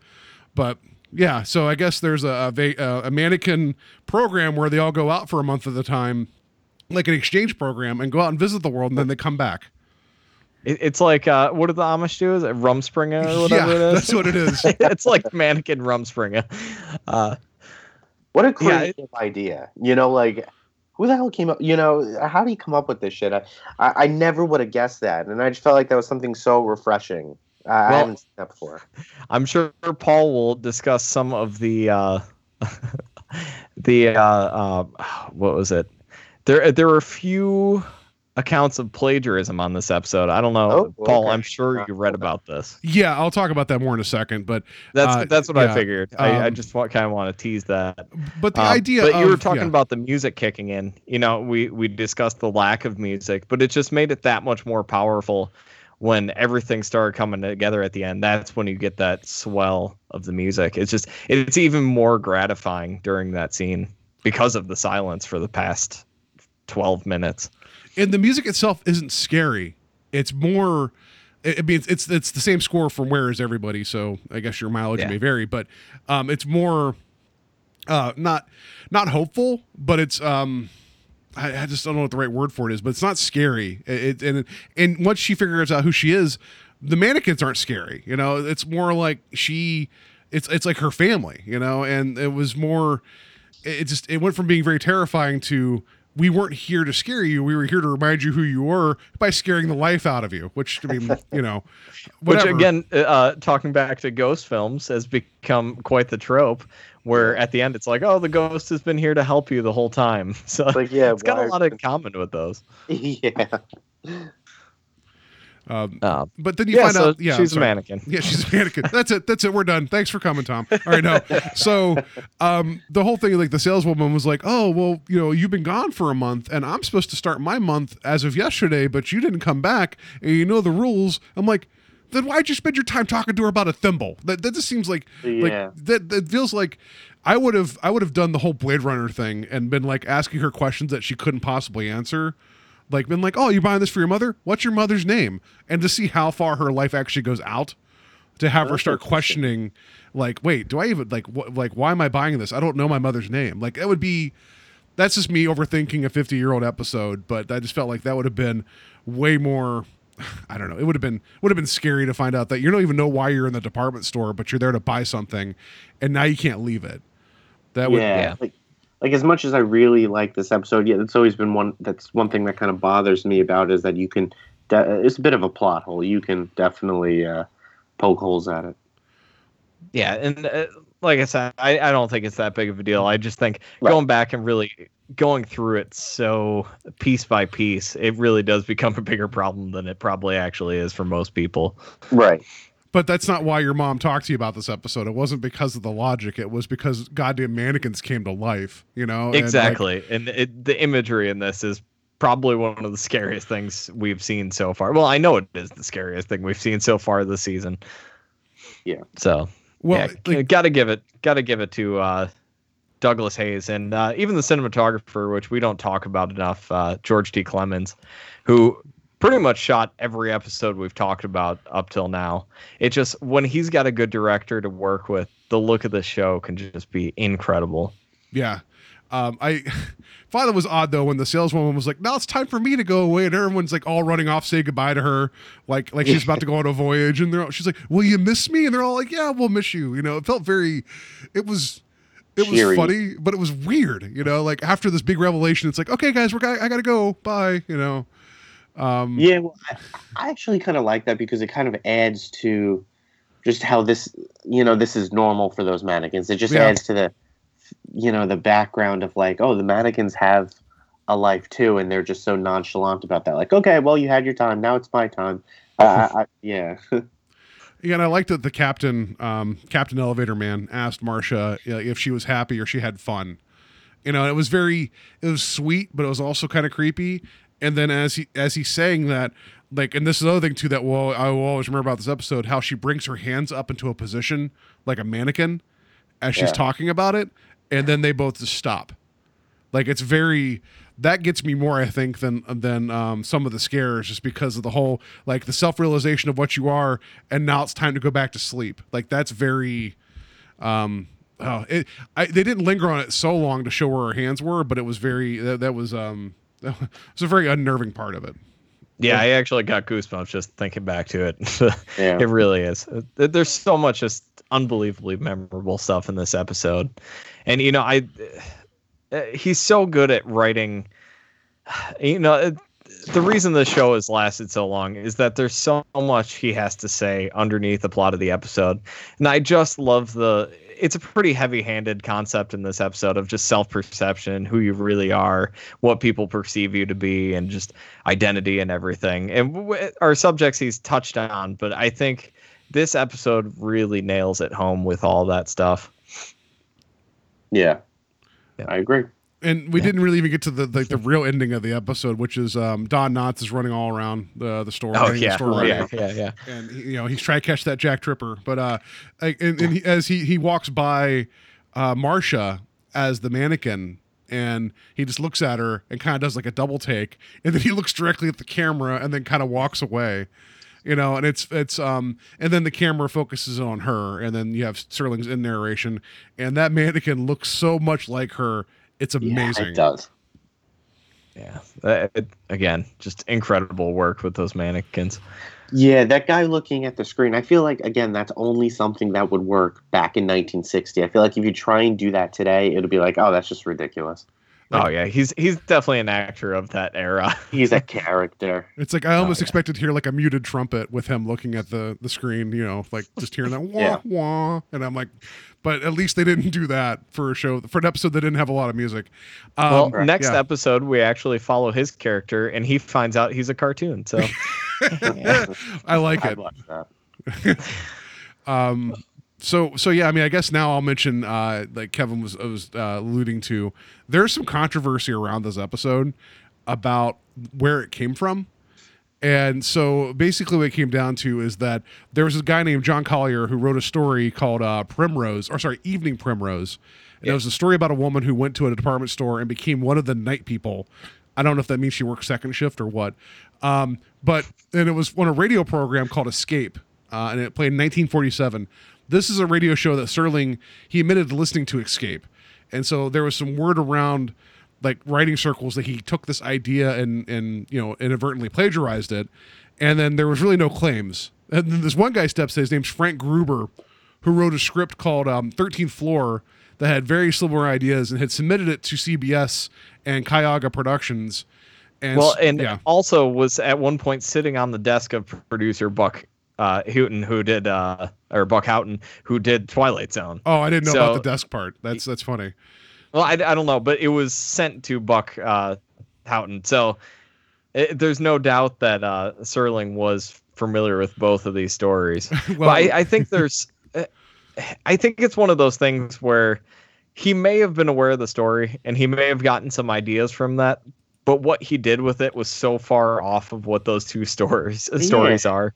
but yeah so I guess there's a a, uh, a mannequin program where they all go out for a month at a time like an exchange program and go out and visit the world, and then they come back. It's like uh, what do the Amish do? Is it Rumspringa or whatever Yeah, it is? that's what it is. it's like mannequin Rumspringa. Uh, What a Yeah, it- creative idea. You know, like who the hell came up? You know, how do you come up with this shit? I, I, I never would have guessed that, and I just felt like that was something so refreshing. I, I Well- haven't seen that before. I'm sure Paul will discuss some of the uh, the uh, uh, what was it? There there were a few accounts of plagiarism on this episode. I don't know, Oh, Paul. okay. I'm sure you read about this. Yeah, I'll talk about that more in a second. But That's Uh, that's what yeah, I figured. I, I um, just want, kind of want to tease that. but the Um, idea. But you were talking yeah. about the music kicking in. You know, we we discussed the lack of music, but it just made it that much more powerful when everything started coming together at the end. That's when you get that swell of the music. It's just it's even more gratifying during that scene because of the silence for the past 12 minutes. and the music itself isn't scary. It's more. I mean, it's, it's it's the same score from Where Is Everybody, so I guess your mileage Yeah. may vary, but um, it's more uh, not not hopeful, but it's um, I, just don't know what the right word for it is, but it's not scary. It, and and once she figures out who she is, the mannequins aren't scary. You know, it's more like she, it's it's like her family. You know, and it was more. It just it went from being very terrifying to we weren't here to scare you. We were here to remind you who you were by scaring the life out of you. Which I mean, you know, whatever. Which again, uh, talking back to ghost films, has become quite the trope. Where at the end it's like, oh, the ghost has been here to help you the whole time. So Like, yeah, it's got a lot in common with those. yeah. Um, Uh, but then you yeah, find so out, yeah, she's a mannequin. Yeah, she's a mannequin. That's it. That's it. We're done. Thanks for coming, Tom. All right, no. So, um, the whole thing, like the saleswoman was like, "Oh, well, you know, you've been gone for a month, and I'm supposed to start my month as of yesterday, but you didn't come back, and you know the rules." I'm like, "Then why'd you spend your time talking to her about a thimble?" That that just seems like, Yeah. like that. That feels like I would have I would have done the whole Blade Runner thing and been like asking her questions that she couldn't possibly answer like been like, "Oh, you're buying this for your mother? What's your mother's name?" And to see how far her life actually goes out, to have her start questioning, like, "Wait, do I even like what? Like, why am I buying this? I don't know my mother's name." Like, it would be. That's just me overthinking a fifty-year-old episode, but I just felt like that would have been way more. I don't know. It would have been would have been scary to find out that you don't even know why you're in the department store, but you're there to buy something, and now you can't leave it. That would yeah. yeah. Like, like as much as I really like this episode, yeah, it's always been one. That's one thing that kind of bothers me about is that you can. De- it's a bit of a plot hole. You can definitely uh, poke holes at it. Yeah, and uh, like I said, I, I don't think it's that big of a deal. I just think Right. going back and really going through it so piece by piece, it really does become a bigger problem than it probably actually is for most people. Right. But that's not why your mom talked to you about this episode. It wasn't because of the logic. It was because goddamn mannequins came to life. You know And, like, exactly, and it, the imagery in this is probably one of the scariest things we've seen so far. Well, I know it is the scariest thing we've seen so far this season. Yeah. So well, yeah, like, got to give it, got to give it to uh, Douglas Heyes and uh, even the cinematographer, which we don't talk about enough, uh, George T. Clemens, who pretty much shot every episode we've talked about up till now. It just when he's got a good director to work with, the look of the show can just be incredible. yeah. Um, I thought it was odd though when the saleswoman was like, "Now it's time for me to go away," and everyone's like all running off, say goodbye to her, like like she's about to go on a voyage, and they're all, she's like, "Will you miss me?" And they're all like, "Yeah, we'll miss you." You know, it felt very, it was. It was Cheery. funny, but it was weird, you know. Like after this big revelation, it's like, okay, guys, we're I gotta go, bye, you know. Um, Yeah, well, I, I actually kind of like that because it kind of adds to just how this, you know, this is normal for those mannequins. It just Yeah. adds to the, you know, the background of like, oh, the mannequins have a life too, and they're just so nonchalant about that. Like, okay, well, you had your time, now it's my time. I, I, I, yeah, Yeah, and I liked that the captain, um, Captain Elevator Man, asked Marsha if she was happy or she had fun. You know, it was very, it was sweet, but it was also kind of creepy. And then as he as he's saying that, like, and this is another thing too that will I will always remember about this episode, how she brings her hands up into a position like a mannequin as she's Yeah. talking about it, and then they both just stop. Like it's very that gets me more, I think, than than um, some of the scares, just because of the whole like the self realization of what you are, and now it's time to go back to sleep. Like that's very. Um, oh, it. I, they didn't linger on it so long to show where her hands were, but it was very. That, that was um. it's a very unnerving part of it. Yeah, I actually got goosebumps just thinking back to it. Yeah. It really is. There's so much just unbelievably memorable stuff in this episode, and you know, I uh, he's so good at writing. You know, it- the reason the show has lasted so long is that there's so much he has to say underneath the plot of the episode, and I just love the. It's a pretty heavy-handed concept in this episode of just self-perception, who you really are, what people perceive you to be, and just identity and everything. And w- our subjects he's touched on, but I think this episode really nails it home with all that stuff. Yeah. Yeah. I agree. And we didn't really even get to the like the real ending of the episode, which is um, Don Knotts is running all around the the store. Oh running the yeah, store right yeah, now. yeah, yeah. and he- you know he's trying to catch that Jack Tripper, but uh, and, and he, as he he walks by uh, Marsha as the mannequin, and he just looks at her and kind of does like a double take, and then he looks directly at the camera and then kind of walks away. You know, and it's it's um, and then the camera focuses on her, and then you have Serling's in narration, and that mannequin looks so much like her. It's amazing. Yeah, it does. Yeah. It- again, just incredible work with those mannequins. Yeah, that guy looking at the screen. I feel like again, that's only something that would work back in 1960. I feel like if you try and do that today, it'll be like, oh, that's just ridiculous. Oh yeah, he's he's definitely an actor of that era. He's a character. It's like I almost yeah. expected to hear like a muted trumpet with him looking at the the screen, you know, like just hearing that wah Yeah. wah, and I'm like, but at least they didn't do that for a show for an episode that didn't have a lot of music. Um, well, next yeah. episode we actually follow his character, and he finds out he's a cartoon. So I like I it. watched that. Um, so so yeah, I mean, I guess now I'll mention uh, like Kevin was was uh, alluding to. There's some controversy around this episode about where it came from. And so basically, what it came down to is that there was a guy named John Collier who wrote a story called uh, Primrose, or sorry, Evening Primrose. And it was a story about a woman who went to a department store and became one of the night people. I don't know if that means she works second shift or what. Um, but and it was on a radio program called Escape, uh, and it played in 1947. This is a radio show that Serling he admitted to listening to Escape, and so there was some word around like writing circles that he took this idea and and you know inadvertently plagiarized it, and then there was really no claims. And then this one guy steps in. His name's Frank Gruber, who wrote a script called um, 13th Floor that had very similar ideas and had submitted it to CBS and Cuyahoga Productions. And well, and yeah, also was at one point sitting on the desk of producer Buck uh, Houghton, who did uh, or Buck Houghton, who did Twilight Zone. oh, I didn't know so- about the desk part. That's that's funny. Well, I, I don't know, but it was sent to Buck uh, Houghton, so it, there's no doubt that uh, Serling was familiar with both of these stories. Well, but I, I think there's, uh, I think it's one of those things where he may have been aware of the story and he may have gotten some ideas from that, but what he did with it was so far off of what those two stories stories are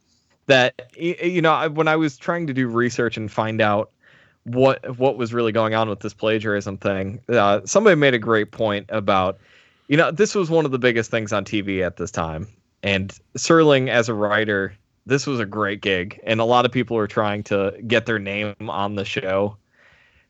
that you know when I was trying to do research and find out what what was really going on with this plagiarism thing, uh, somebody made a great point about you know this was one of the biggest things on TV at this time, and Serling as a writer, this was a great gig, and a lot of people were trying to get their name on the show.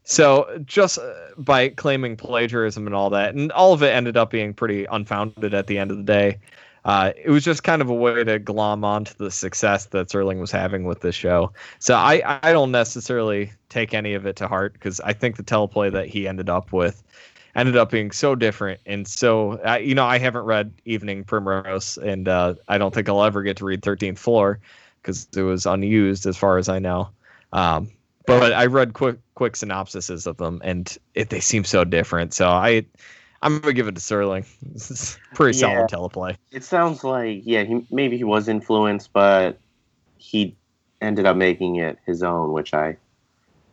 So just uh, by claiming plagiarism and all that, and all of it ended up being pretty unfounded at the end of the day. Uh, it was just kind of a way to glom onto the success that Serling was having with this show. So I, I don't necessarily take any of it to heart because I think the teleplay that he ended up with ended up being so different and so I you know I haven't read Evening Primrose and uh, I don't think I'll ever get to read Thirteenth Floor because it was unused as far as I know. Um, but I read quick quick synopsises of them and it, they seem so different. So I I'm gonna give it to Serling. This is pretty Yeah. solid teleplay. It sounds like yeah, he maybe he was influenced, but he ended up making it his own, which I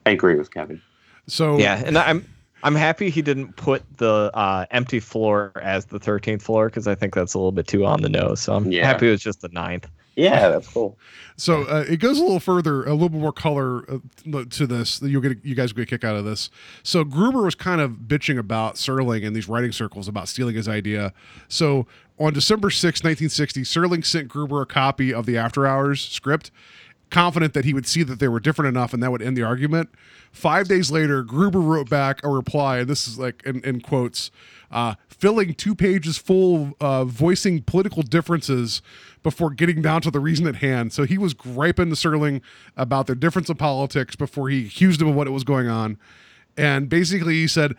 I agree with Kevin. so Yeah, and I'm I'm happy he didn't put the uh, empty floor as the 13th floor because I think that's a little bit too on the nose. So I'm Yeah. happy it was just the ninth. Yeah, that's cool. So uh, it goes a little further, a little bit more color uh, to this. You'll get, you guys will get a kick out of this. So Gruber was kind of bitching about Serling in these writing circles about stealing his idea. So on December 6, 1960, Serling sent Gruber a copy of the After Hours script, confident that he would see that they were different enough and that would end the argument. Five days later, Gruber wrote back a reply, and this is like in, in quotes, uh, filling two pages full, uh, voicing political differences before getting down to the reason at hand. So he was griping to Serling about their difference of politics before he accused him of what it was going on. And basically, he said,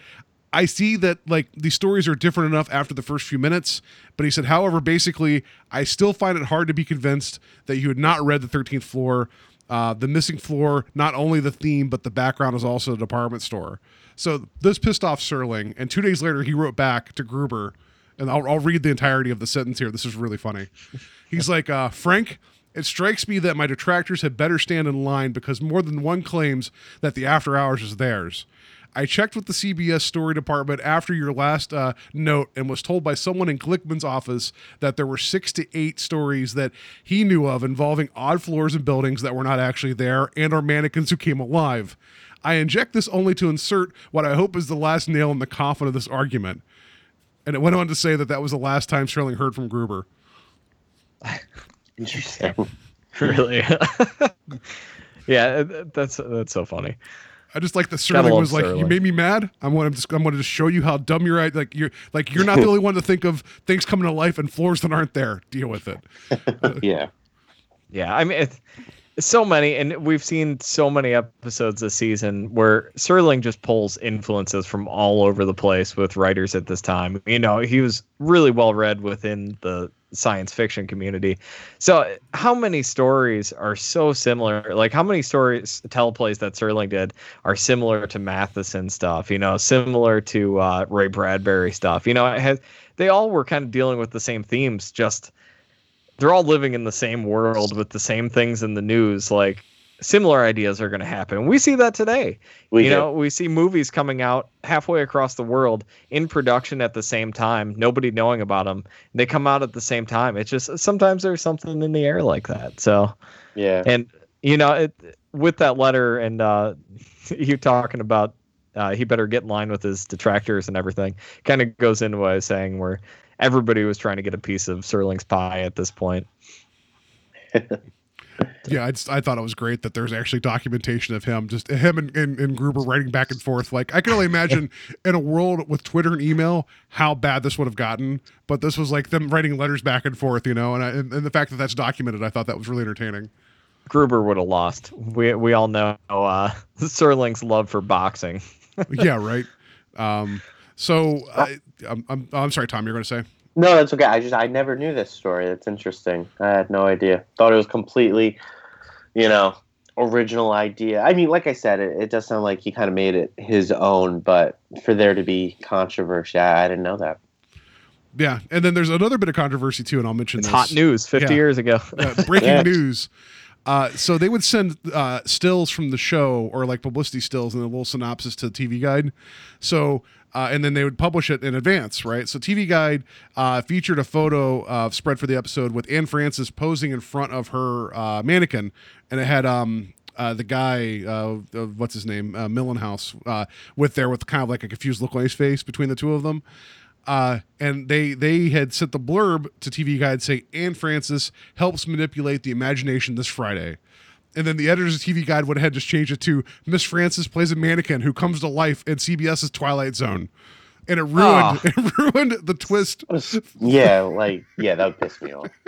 I see that like these stories are different enough after the first few minutes, but he said, however, basically, I still find it hard to be convinced that you had not read the 13th floor. Uh, the missing floor, not only the theme, but the background is also a department store. So this pissed off Serling, and two days later, he wrote back to Gruber, and I'll, I'll read the entirety of the sentence here. This is really funny. He's like, uh, Frank, it strikes me that my detractors had better stand in line because more than one claims that the after hours is theirs. I checked with the CBS story department after your last uh, note and was told by someone in Glickman's office that there were six to eight stories that he knew of involving odd floors and buildings that were not actually there and or mannequins who came alive. I inject this only to insert what I hope is the last nail in the coffin of this argument. And it went on to say that that was the last time Serling heard from Gruber. Interesting. really? yeah, that's that's so funny. I just like the Gotta Serling was like, "You made me mad. I'm going to just, I'm going to just show you how dumb you're at. Like you're like you're not the only one to think of things coming to life and floors that aren't there. Deal with it." Uh, yeah. Yeah, I mean, it's, it's so many, and we've seen so many episodes this season where Serling just pulls influences from all over the place with writers at this time. You know, he was really well read within the science fiction community. So, how many stories are so similar? Like, how many stories, teleplays that Serling did are similar to Matheson stuff? You know, similar to uh, Ray Bradbury stuff. You know, it has, they all were kind of dealing with the same themes, just they're all living in the same world with the same things in the news like similar ideas are going to happen we see that today We you do. know we see movies coming out halfway across the world in production at the same time nobody knowing about them they come out at the same time it's just sometimes there's something in the air like that so Yeah. and you know it, with that letter and uh you talking about uh, he better get in line with his detractors and everything kind of goes into what i was saying where everybody was trying to get a piece of Serling's pie at this point. Yeah, I, just, I thought it was great that there's actually documentation of him, just him and, and, and Gruber writing back and forth. Like I can only imagine in a world with Twitter and email how bad this would have gotten, but this was like them writing letters back and forth, you know. And, I, and, and the fact that that's documented, I thought that was really entertaining. Gruber would have lost. We we all know uh, Serling's love for boxing. yeah, right. Um, so I, I'm, I'm I'm sorry, Tom. You're going to say. No, that's okay. I just I never knew this story. That's interesting. I had no idea. Thought it was completely, you know, original idea. I mean, like I said, it, it does sound like he kind of made it his own, but for there to be controversy, I, I didn't know that. Yeah, and then there's another bit of controversy too, and I'll mention It's this. hot news 50 Yeah. years ago. Uh, breaking Yeah. news. Uh, so they would send uh, stills from the show or like publicity stills and a little synopsis to the TV Guide. So uh, and then they would publish it in advance, right? So TV Guide uh, featured a photo spread for the episode with Anne Francis posing in front of her uh, mannequin, and it had um, uh, the guy, uh, uh, what's his name, uh, Millenhouse, uh, with there with kind of like a confused look on his face between the two of them. Uh, and they they had sent the blurb to TV Guide say Anne Francis helps manipulate the imagination this Friday. And then the editors of TV Guide went ahead and just changed it to Miss Francis plays a mannequin who comes to life in CBS's Twilight Zone. And it ruined Ah. it ruined the twist. Yeah, like yeah, that would piss me off.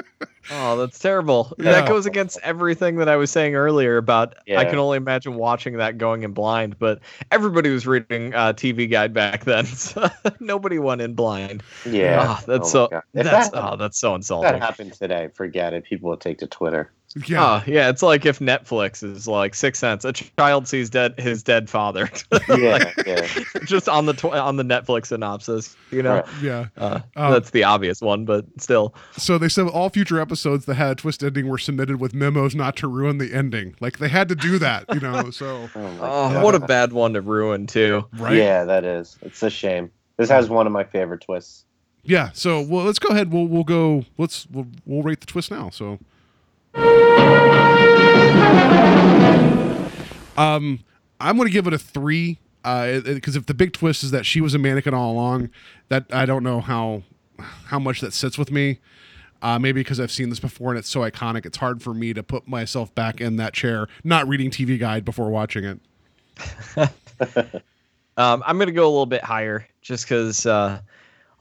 Oh, that's terrible. Yeah. That goes against everything that I was saying earlier about I can only imagine watching that going in blind, but everybody was reading uh, TV Guide back then. So nobody went in blind. Yeah, Oh, that's Oh so that's that- oh, that's so If insulting. that happened today, forget it. People would take to Twitter. Yeah. Oh, yeah, it's like if Netflix is like Six Sense, a child sees dead his dead father, Yeah, yeah. just on the tw- on the Netflix synopsis. You know, Right. yeah. uh, Um, that's the obvious one, but still. So they said all future episodes that had a twist ending were submitted with memos not to ruin the ending. Like they had to do that, you know. So Oh, my Oh, what a bad one to ruin too. right. Yeah, that is. It's a shame. This has one of my favorite twists. Yeah. So well, let's go ahead. We'll we'll go. Let's we'll, we'll rate the twist now. So. Um, I'm going to give it a three. Uh, because if the big twist is that she was a mannequin all along, that I don't know how how much that sits with me. Uh, maybe because I've seen this before and it's so iconic, it's hard for me to put myself back in that chair, not reading TV Guide before watching it. Um, I'm gonna go a little bit higher, just because, uh,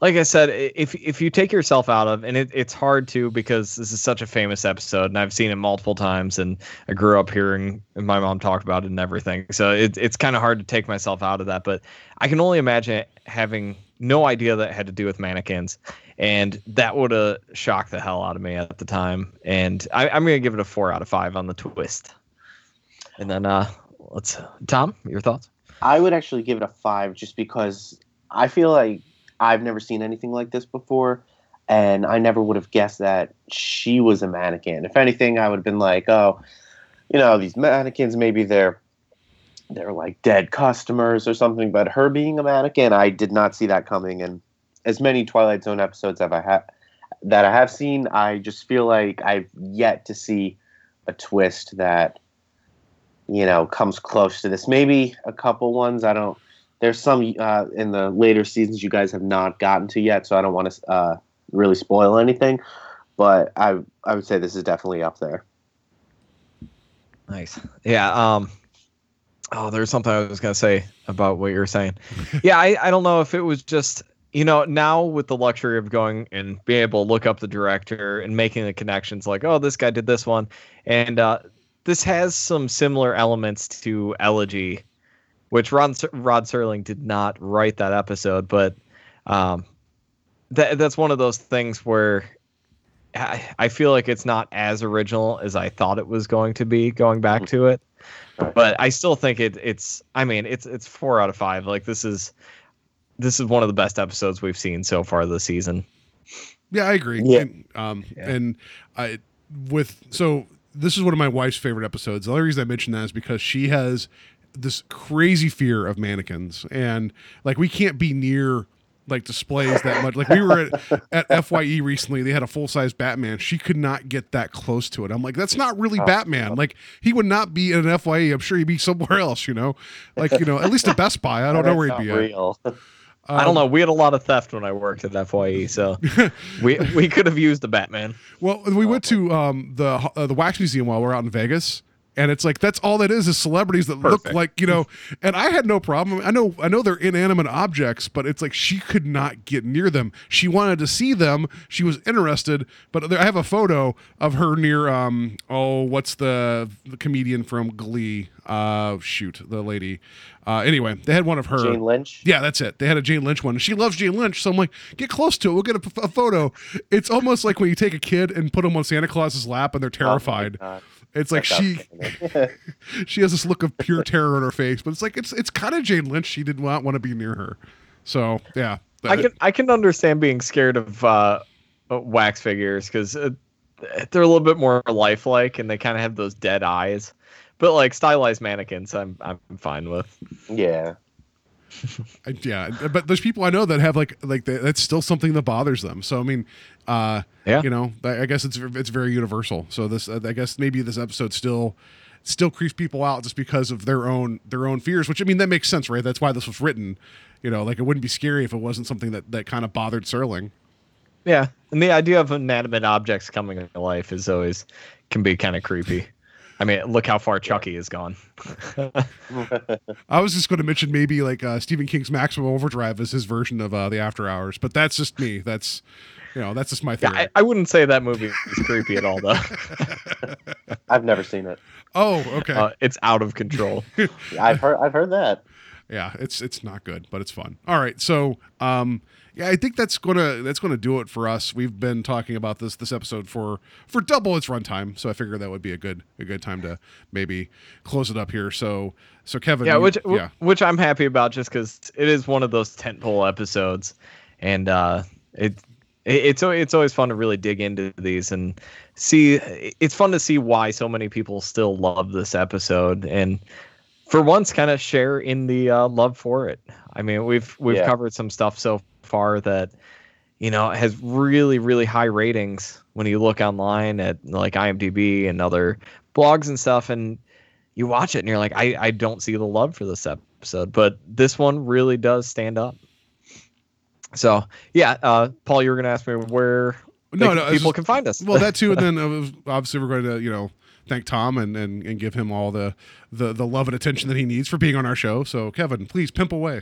like I said, if if you take yourself out of, and it, it's hard to because this is such a famous episode, and I've seen it multiple times, and I grew up hearing my mom talk about it and everything, so it, it's kind of hard to take myself out of that. But I can only imagine having no idea that it had to do with mannequins, and that would have shocked the hell out of me at the time. And I, I'm gonna give it a four out of five on the twist. And then uh, let's Tom, your thoughts? I would actually give it a five just because I feel like I've never seen anything like this before, and I never would have guessed that she was a mannequin. If anything, I would have been like, oh, you know, these mannequins maybe they're they're like dead customers or something. But her being a mannequin, I did not see that coming. And as many Twilight Zone episodes have I had that I have seen, I just feel like I've yet to see a twist that you know comes close to this. Maybe a couple ones. I don't. There's some uh, in the later seasons you guys have not gotten to yet, so I don't want to uh, really spoil anything. But I I would say this is definitely up there. Nice. Yeah. Um. Oh, there's something I was gonna say about what you were saying. yeah, I I don't know if it was just you know now with the luxury of going and being able to look up the director and making the connections like oh this guy did this one and uh, this has some similar elements to Elegy, which Rod Rod Serling did not write that episode, but um, that that's one of those things where I, I feel like it's not as original as I thought it was going to be going back to it. But I still think it it's I mean it's it's four out of five. Like this is this is one of the best episodes we've seen so far this season. Yeah, I agree. Yeah. And, um, and I with so this is one of my wife's favorite episodes. The only reason I mention that is because she has this crazy fear of mannequins, and like we can't be near like displays that much. Like we were at, at Fye recently, they had a full size Batman. She could not get that close to it. I'm like, that's not really Batman. Like he would not be in an Fye. I'm sure he'd be somewhere else. You know, like you know, at least a Best Buy. I don't know where he'd be not at. real. I don't know. We had a lot of theft when I worked at FYE, so we we could have used the Batman. Well, we went to um, the uh, the wax museum while we are out in Vegas, and it's like that's all that is is celebrities that look like you know. And I had no problem. I know I know they're inanimate objects, but it's like she could not get near them. She wanted to see them. She was interested, but there, I have a photo of her near um oh what's the the comedian from Glee? Uh, shoot, the lady. Uh, anyway, they had one of her. Jane Lynch. Yeah, that's it. They had a Jane Lynch one. She loves Jane Lynch, so I'm like, get close to it. We'll get a, a photo. It's almost like when you take a kid and put them on Santa Claus's lap and they're terrified. Oh my God. It's like she she has this look of pure terror on her face, but it's like it's it's kind of Jane Lynch. She did not want to be near her. So yeah, I can I can understand being scared of uh, uh, wax figures because uh, they're a little bit more lifelike and they kind of have those dead eyes. But like stylized mannequins, I'm I'm fine with. yeah. I- yeah, but there's people I know that have like like that's still something that bothers them. So I mean, uh, Yeah. you know, I I guess it's it's very universal. So this, I guess maybe this episode still still creeps people out just because of their own their own fears. Which I mean, that makes sense, right? That's why this was written. You know, like it wouldn't be scary if it wasn't something that that kind of bothered Serling. Yeah, and the idea of inanimate objects coming to life is always can be kind of creepy. I mean, look how far Chucky is gone. I was just going to mention maybe like uh, Stephen King's Maximum Overdrive is his version of uh, the After Hours, but that's just me. That's you know, that's just my Yeah, theory. I, I wouldn't say that movie is creepy at all, though. I've never seen it. oh, okay. Uh, it's out of control. I've heard I've heard that. yeah it's it's not good but it's fun all right so um yeah i think that's gonna that's gonna do it for us we've been talking about this this episode for for double its runtime so i figured that would be a good a good time to maybe close it up here so so kevin yeah, you- which yeah which I'm happy about, just because it is one of those tentpole episodes, and uh, it, it it's it's always fun to really dig into these and see. It's fun to see why so many people still love this episode, and for once, kind of share in the uh, love for it. I mean, we've we've Yeah. covered some stuff so far that you know has really really high ratings when you look online at like IMDb and other blogs and stuff, and you watch it and you're like, I, I don't see the love for this episode, but this one really does stand up. So yeah, uh, Paul, you were gonna ask me where No, no, people just- can find us. Well, that too, and then uh, obviously we're going to you know thank Tom and, and and give him all the, the the love and attention that he needs for being on our show. So Kevin, please pimp away.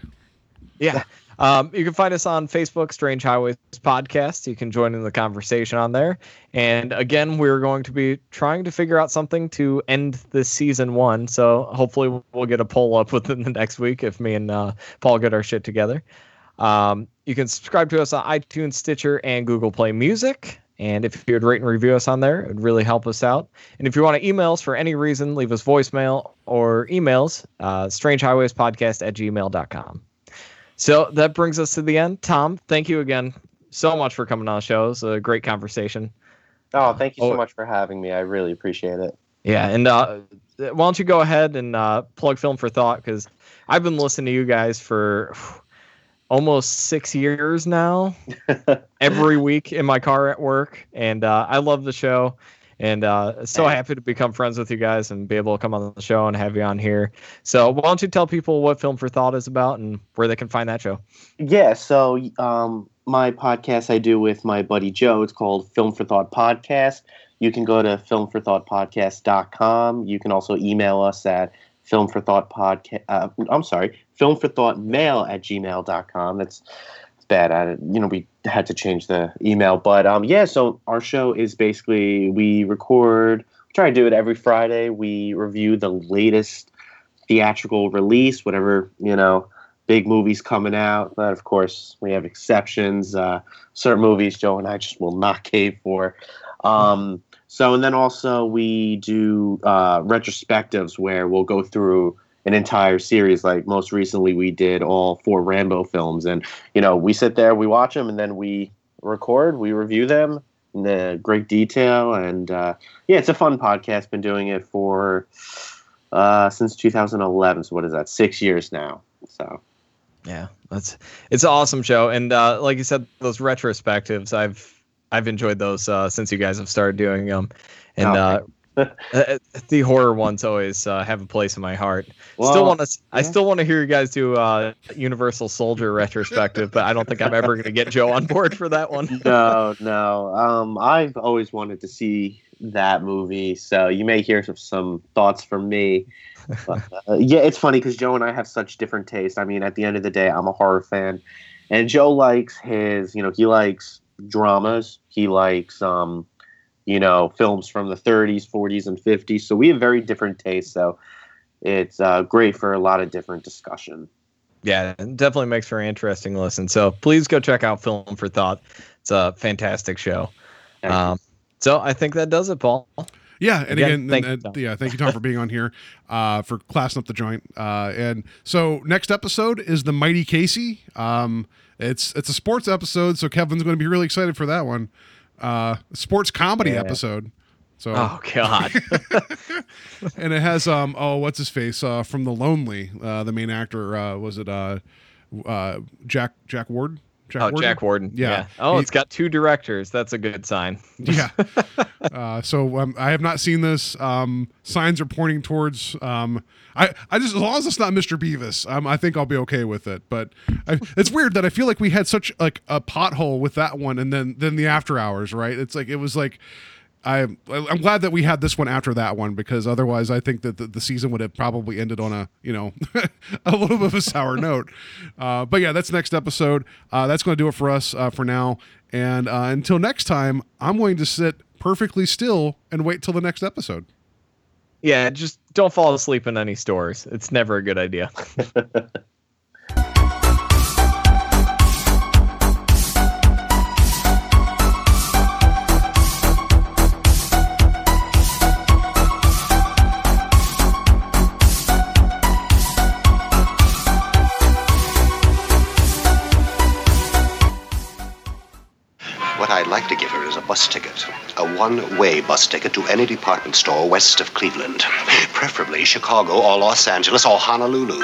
Yeah. Um, you can find us on Facebook, Strange Highways Podcast. You can join in the conversation on there. And again, we're going to be trying to figure out something to end this season one. So hopefully we'll get a poll up within the next week if me and uh, Paul get our shit together. Um, you can subscribe to us on iTunes, Stitcher, and Google Play Music. And if you would rate and review us on there, it would really help us out. And if you want to email us for any reason, leave us voicemail or emails, uh, strangehighwayspodcast at gmail.com. So that brings us to the end. Tom, thank you again so much for coming on the show. It was a great conversation. Oh, thank you so Oh. much for having me. I really appreciate it. Yeah, and uh, why don't you go ahead and uh, plug Film for Thought because I've been listening to you guys for almost six years now, every week in my car at work, and uh, I love the show. And uh, so happy to become friends with you guys and be able to come on the show and have you on here. So why don't you tell people what Film for Thought is about and where they can find that show? Yeah, so um, my podcast I do with my buddy Joe, it's called Film for Thought Podcast. You can go to filmforthoughtpodcast.com. You can also email us at film for thought podcast uh, i'm sorry film for thought mail at gmail.com that's bad at it you know we had to change the email. But um yeah so our show is basically we record we try to do it every friday. We review the latest theatrical release whatever you know big movies coming out. But of course we have exceptions. Uh certain movies joe and i just will not cave for. Um so, and then also we do uh, retrospectives where we'll go through an entire series. Like most recently, we did all four Rambo films, and you know, we sit there, we watch them, and then we record, we review them in uh, great detail. And uh, yeah, it's a fun podcast. Been doing it for uh, since 2011. So what is that? Six years now. So Yeah, that's it's an awesome show, and uh, like you said, those retrospectives, I've I've enjoyed those uh, since you guys have started doing them, and Oh, uh, uh, the horror ones always uh, have a place in my heart. still want to, I still want to hear you guys do uh, Universal Soldier retrospective, but I don't think I'm ever going to get Joe on board for that one. no, no. Um, I've always wanted to see that movie, so you may hear some, some thoughts from me. But, uh, yeah, it's funny because Joe and I have such different tastes. I mean, at the end of the day, I'm a horror fan, and Joe likes his, you know, he likes dramas. He likes, um, you know, films from the 30s, 40s, and 50s. So we have very different tastes. So it's uh, great for a lot of different discussion. Yeah, it definitely makes for an interesting listen. So please go check out Film for Thought. It's a fantastic show. Um, so I think that does it, Paul. Yeah, and Again, again, thank and, you, uh, Tom. yeah, thank you, Tom, for being on here, uh, for classing up the joint. Uh, and so next episode is the Mighty Casey. Um, it's it's a sports episode, so Kevin's going to be really excited for that one. Uh, sports comedy Yeah. episode. So Oh God. and it has um oh what's his face uh from the Lonely uh the main actor uh was it uh uh Jack Jack Ward Jack oh, Warden? Jack Warden. Yeah. Oh, He- it's got two directors. That's a good sign. yeah. Uh, so um, I have not seen this. Um, signs are pointing towards. Um, I, I just as long as it's not Mr. Bevis, um, I think I'll be okay with it. But I, it's weird that I feel like we had such like a pothole with that one, and then then the after hours, right? It's like it was like. I, I'm glad that we had this one after that one because otherwise I think that the, the season would have probably ended on a you know a little bit of a sour note. Uh, but yeah, that's next episode. Uh, that's going to do it for us uh, for now. And uh, until next time, I'm going to sit perfectly still and wait till the next episode. Yeah, just don't fall asleep in any stores. It's never a good idea. What I'd like to give her bus ticket. A one way bus ticket to any department store west of Cleveland. Preferably Chicago or Los Angeles or Honolulu.